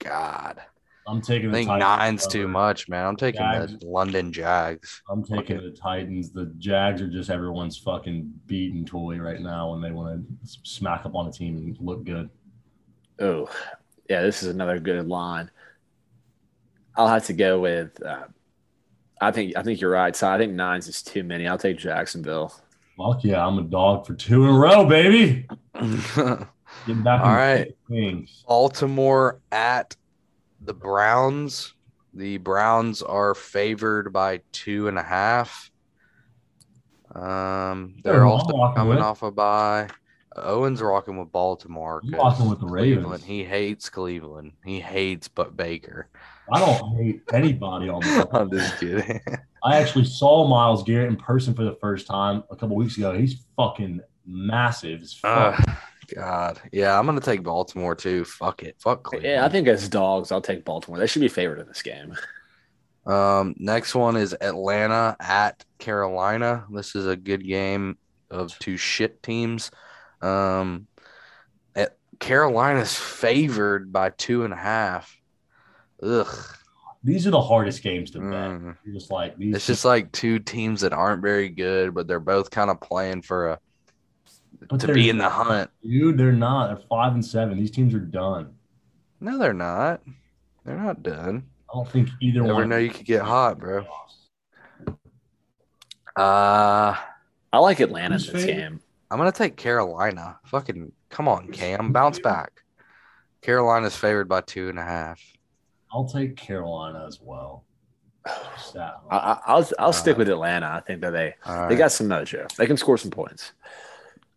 God. I'm taking I think Titans. to nine's too much, man. I'm taking Jags. the London Jags. I'm taking Okay. the Titans. The Jags are just everyone's fucking beaten toy right now when they want to smack up on a team and look good. Oh, yeah, this is another good line. I'll have to go with. Uh, I think I think you're right. So I think nines is too many. I'll take Jacksonville. Fuck yeah, I'm a dog for two in a row, baby. All right. things. Baltimore at the Browns. The Browns are favored by two and a half. Um, They're they're also coming with. off a bye. Owen's rocking with Baltimore. I'm 'cause with the Ravens. Cleveland. He hates Cleveland. He hates but Baker. I don't hate anybody on the I'm just kidding. I actually saw Myles Garrett in person for the first time a couple weeks ago. He's fucking massive as fuck. Ugh, God, yeah, I'm gonna take Baltimore too. Fuck it, fuck Cleveland. Yeah, I think as dogs, I'll take Baltimore. They should be favored in this game. Um, next one is Atlanta at Carolina. This is a good game of two shit teams. Um, at Carolina's favored by two and a half. Ugh, These are the hardest games to bet. Mm. Just like these. it's just like two teams that aren't very good, but they're both kind of playing for a But to they're be in the hunt. dude. They're not. They're five and seven. These teams are done. No, they're not. They're not done. I don't think either Never one. know you could get hot, bro. Uh I like Atlanta in Who's this game. I'm gonna take Carolina. Fucking come on, Cam, bounce back. Carolina's favored by two and a half. I'll take Carolina as well. I, one. I- I'll I'll stick Uh, with Atlanta. I think that they All right. they got some mojo. They can score some points.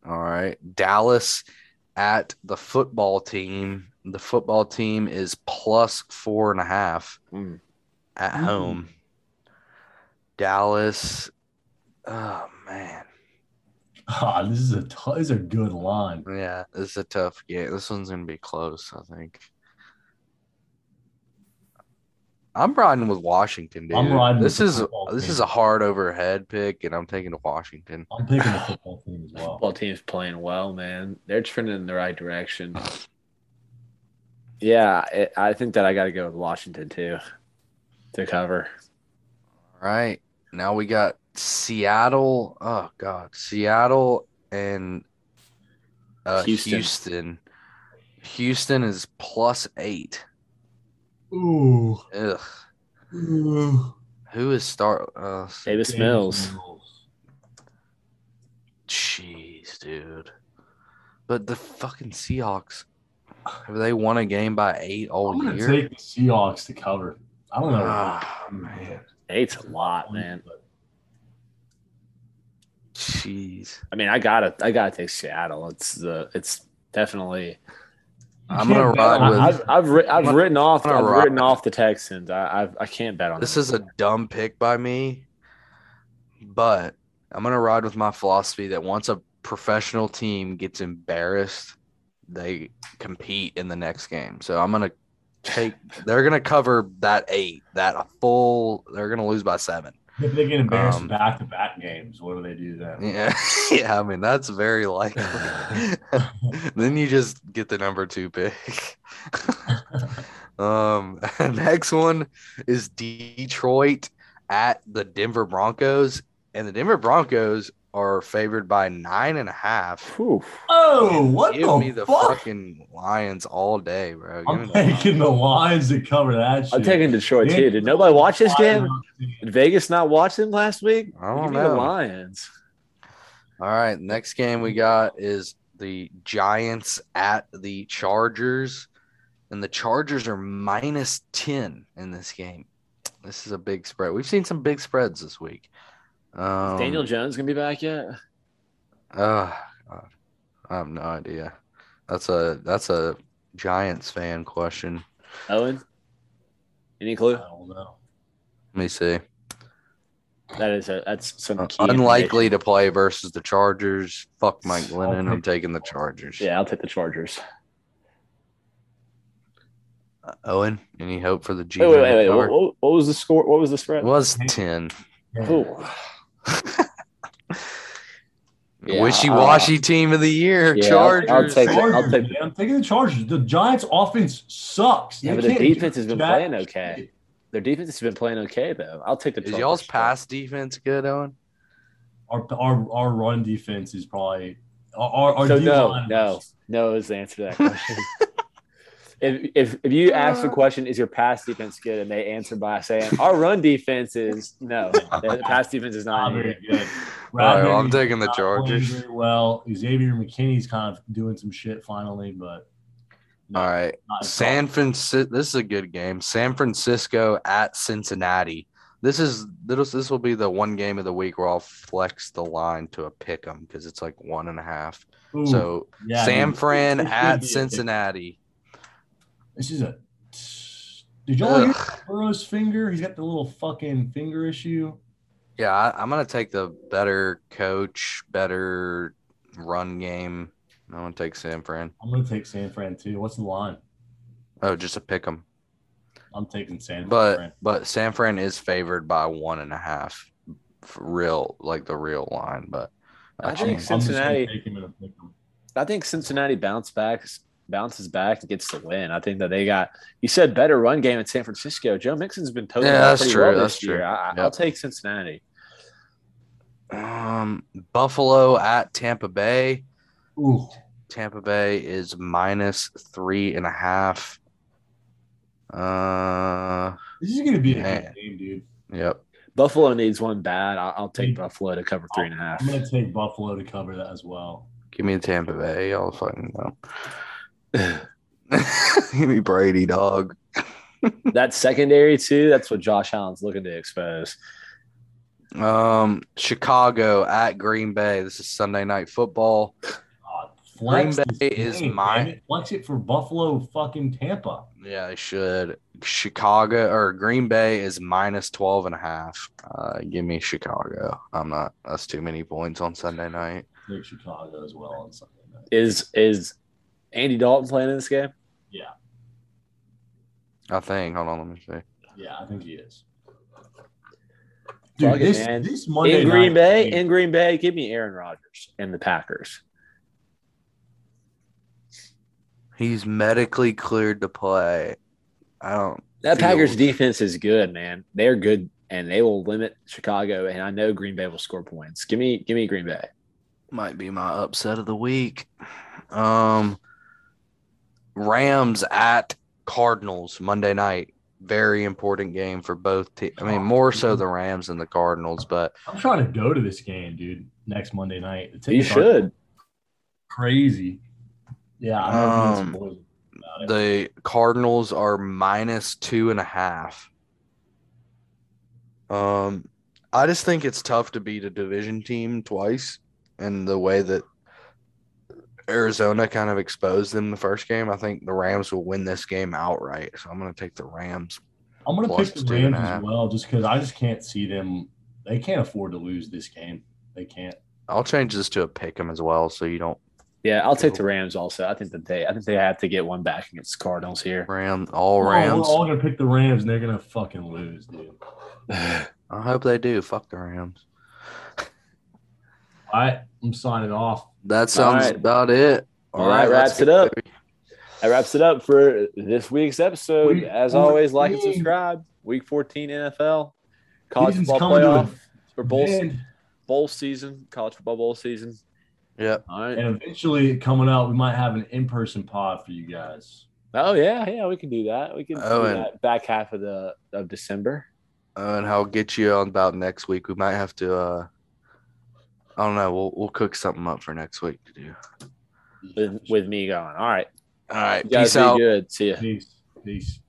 All right. Dallas at the football team. The football team is plus four and a half Mm. at Mm. home. Dallas. Oh man. Ah, this is a t- this is a good line. Yeah, this is a tough game. This one's gonna be close, I think. I'm riding with Washington, dude. I'm riding this with is football this team. is a hard overhead pick, and I'm taking Washington. I'm picking the football team as well. Football team's playing well, man. They're trending in the right direction. Yeah, it, I think that I got to go with Washington too to cover. All right. Now we got Seattle. Oh God, Seattle and uh, Houston. Houston. Houston. is plus eight. Ooh. Ugh. Ooh. Who is start? Uh, Davis Mills. jeez, dude. But the fucking Seahawks have they won a game by eight all I'm year? take the Seahawks to cover. I don't know. Ah, man. Eight's a lot, man. Jeez. I mean, I gotta I gotta take Seattle. It's the it's definitely. I'm gonna ride with- I've I've, writ- I've I'm written off I've ride- written off the Texans. I I've, I can't bet on This them. is a dumb pick by me, but I'm gonna ride with my philosophy that once a professional team gets embarrassed, they compete in the next game. So I'm gonna take. They're gonna cover that eight, that a full. They're gonna lose by seven. If they get embarrassed Um, back to back games, what do they do then? Yeah, yeah. I mean that's very likely. then you just get the number two pick. um, next one is Detroit at the Denver Broncos, and the Denver Broncos are favored by nine and a half. Whew. Oh, what Give the, me the fuck? fucking Lions all day, bro. Give I'm the taking the Lions to cover that shit. I'm taking Detroit Yeah. too. Did nobody watch this game? Did Vegas not watch them last week? I don't Give me know. The Lions. All right, next game we got is the Giants at the Chargers, and the Chargers are minus 10 in this game. This is a big spread. We've seen some big spreads this week. Um, Is Daniel Jones gonna be back yet? Oh, God. I have no idea. That's a that's a Giants fan question. Owen. Any clue? I don't know. Let me see. That is a that's some Uh, unlikely to play versus the Chargers. Fuck Mike Glennon. I'm taking the Chargers. Yeah, I'll take the Chargers. Uh, Owen, any hope for the G? Wait, wait, wait, wait. What, what- what was the score? What was the It spread? was 10. Ooh. Yeah, Wishy-washy team of the year, yeah, I'll- Chargers. I'll take it. Chargers, I'll take- man. I'm taking the Chargers. The Giants' offense sucks. Yeah, They but the defense has been jack playing okay. Their defense has been playing okay though. I'll take the Is Chargers. y'all's pass defense good, Owen? Our, our our run defense is probably our our So D no, no, no is the answer to that question. if, if if you ask the uh. question, is your pass defense good, and they answer by saying our run defense is no, the pass defense is not not. very good. good. Well, Bradberry's I'm taking the not Chargers. Well, Xavier McKinney's kind of doing some shit finally, but no, All right. San Francisco. This is a good game. San Francisco at Cincinnati. This is this this will be the one game of the week where I'll flex the line to a pick 'em because it's like one and a half. Ooh, so yeah, San dude. Fran at be a- Cincinnati. This is a. Did y'all hear Burrow's finger? He's got the little fucking finger issue. Yeah, I, I'm gonna take the better coach, better run game. I'm gonna take San Fran. I'm gonna take San Fran too. What's the line? Oh, just a pick 'em. I'm taking San But Fran. but San Fran is favored by one and a half, real like the real line. But I I think I'm changed. just gonna Cincinnati- take him and pick him. I think Cincinnati bounce back, bounces back and gets the win. I think that they got. You said better run game in San Francisco. Joe Mixon's been totally Yeah, that's pretty true. well That's this year. true. I, Yep. I'll take Cincinnati. Um, Buffalo at Tampa Bay. Ooh, Tampa Bay is minus three and a half. Uh, this is gonna be a Man. good game, dude. yep. Buffalo needs one bad. I'll, I'll take Mm. Buffalo to cover three and a half. I'm gonna take Buffalo to cover that as well. Give me a Tampa Bay. Y'all fucking know. Give me Brady, dog. that secondary too. That's what Josh Allen's looking to expose. Um, Chicago at Green Bay. This is Sunday night football. God, Green this Bay is game, my- it. flex it for Buffalo fucking Tampa. Yeah, I should. Chicago or Green Bay is minus 12 and a half. Uh, give me Chicago. I'm not, that's too many points on Sunday night. Take Chicago as well on Sunday night. Is is Andy Dalton playing in this game? Yeah. I think. Hold on, let me see. Yeah, I think he is. Dude, this, man. this Monday in Green night Bay, game- in Green Bay, give me Aaron Rodgers and the Packers. He's medically cleared to play. I don't. That feel- Packers defense is good, man. They're good and they will limit Chicago. And I know Green Bay will score points. Give me, give me Green Bay. might be my upset of the week. Um, Rams at Cardinals Monday night. Very important game for both teams. I mean, more so the Rams than the Cardinals, but I'm trying to go to this game, dude. Next Monday night. The You should. Crazy. Yeah, I'm Um, some boys about it. the Cardinals are minus two and a half. Um, I just think it's tough to beat a division team twice, and the way that Arizona kind of exposed them the first game, I think the Rams will win this game outright. So I'm going to take the Rams. I'm gonna plus pick the Rams as well, just because I just can't see them. They can't afford to lose this game. They can't. I'll change this to a pick 'em as well, so you don't Yeah, I'll take the Rams also. I think that they I think they have to get one back against the Cardinals here. Ram all Oh, Rams. we're all gonna pick the Rams, and they're gonna fucking lose, dude. I hope they do. Fuck the Rams. All right, I'm signing off. That sounds right. about it. All right, let's wraps it up. baby. That wraps it up for this week's episode. Week As always, like and subscribe. Week 14 NFL. College Season's football coming to playoff. a Or bowl, end, bowl season. College football bowl season. Yep. All right. and eventually coming out, we might have an in-person pod for you guys. Oh yeah, yeah, we can do that. We can Oh, do and- that back half of the of December. Uh, and I'll get you on about next week. We might have to. uh I don't know. We'll we'll cook something up for next week to do. With, with me going. All right. All right. You guys Peace be out. good. See ya. Peace. Peace.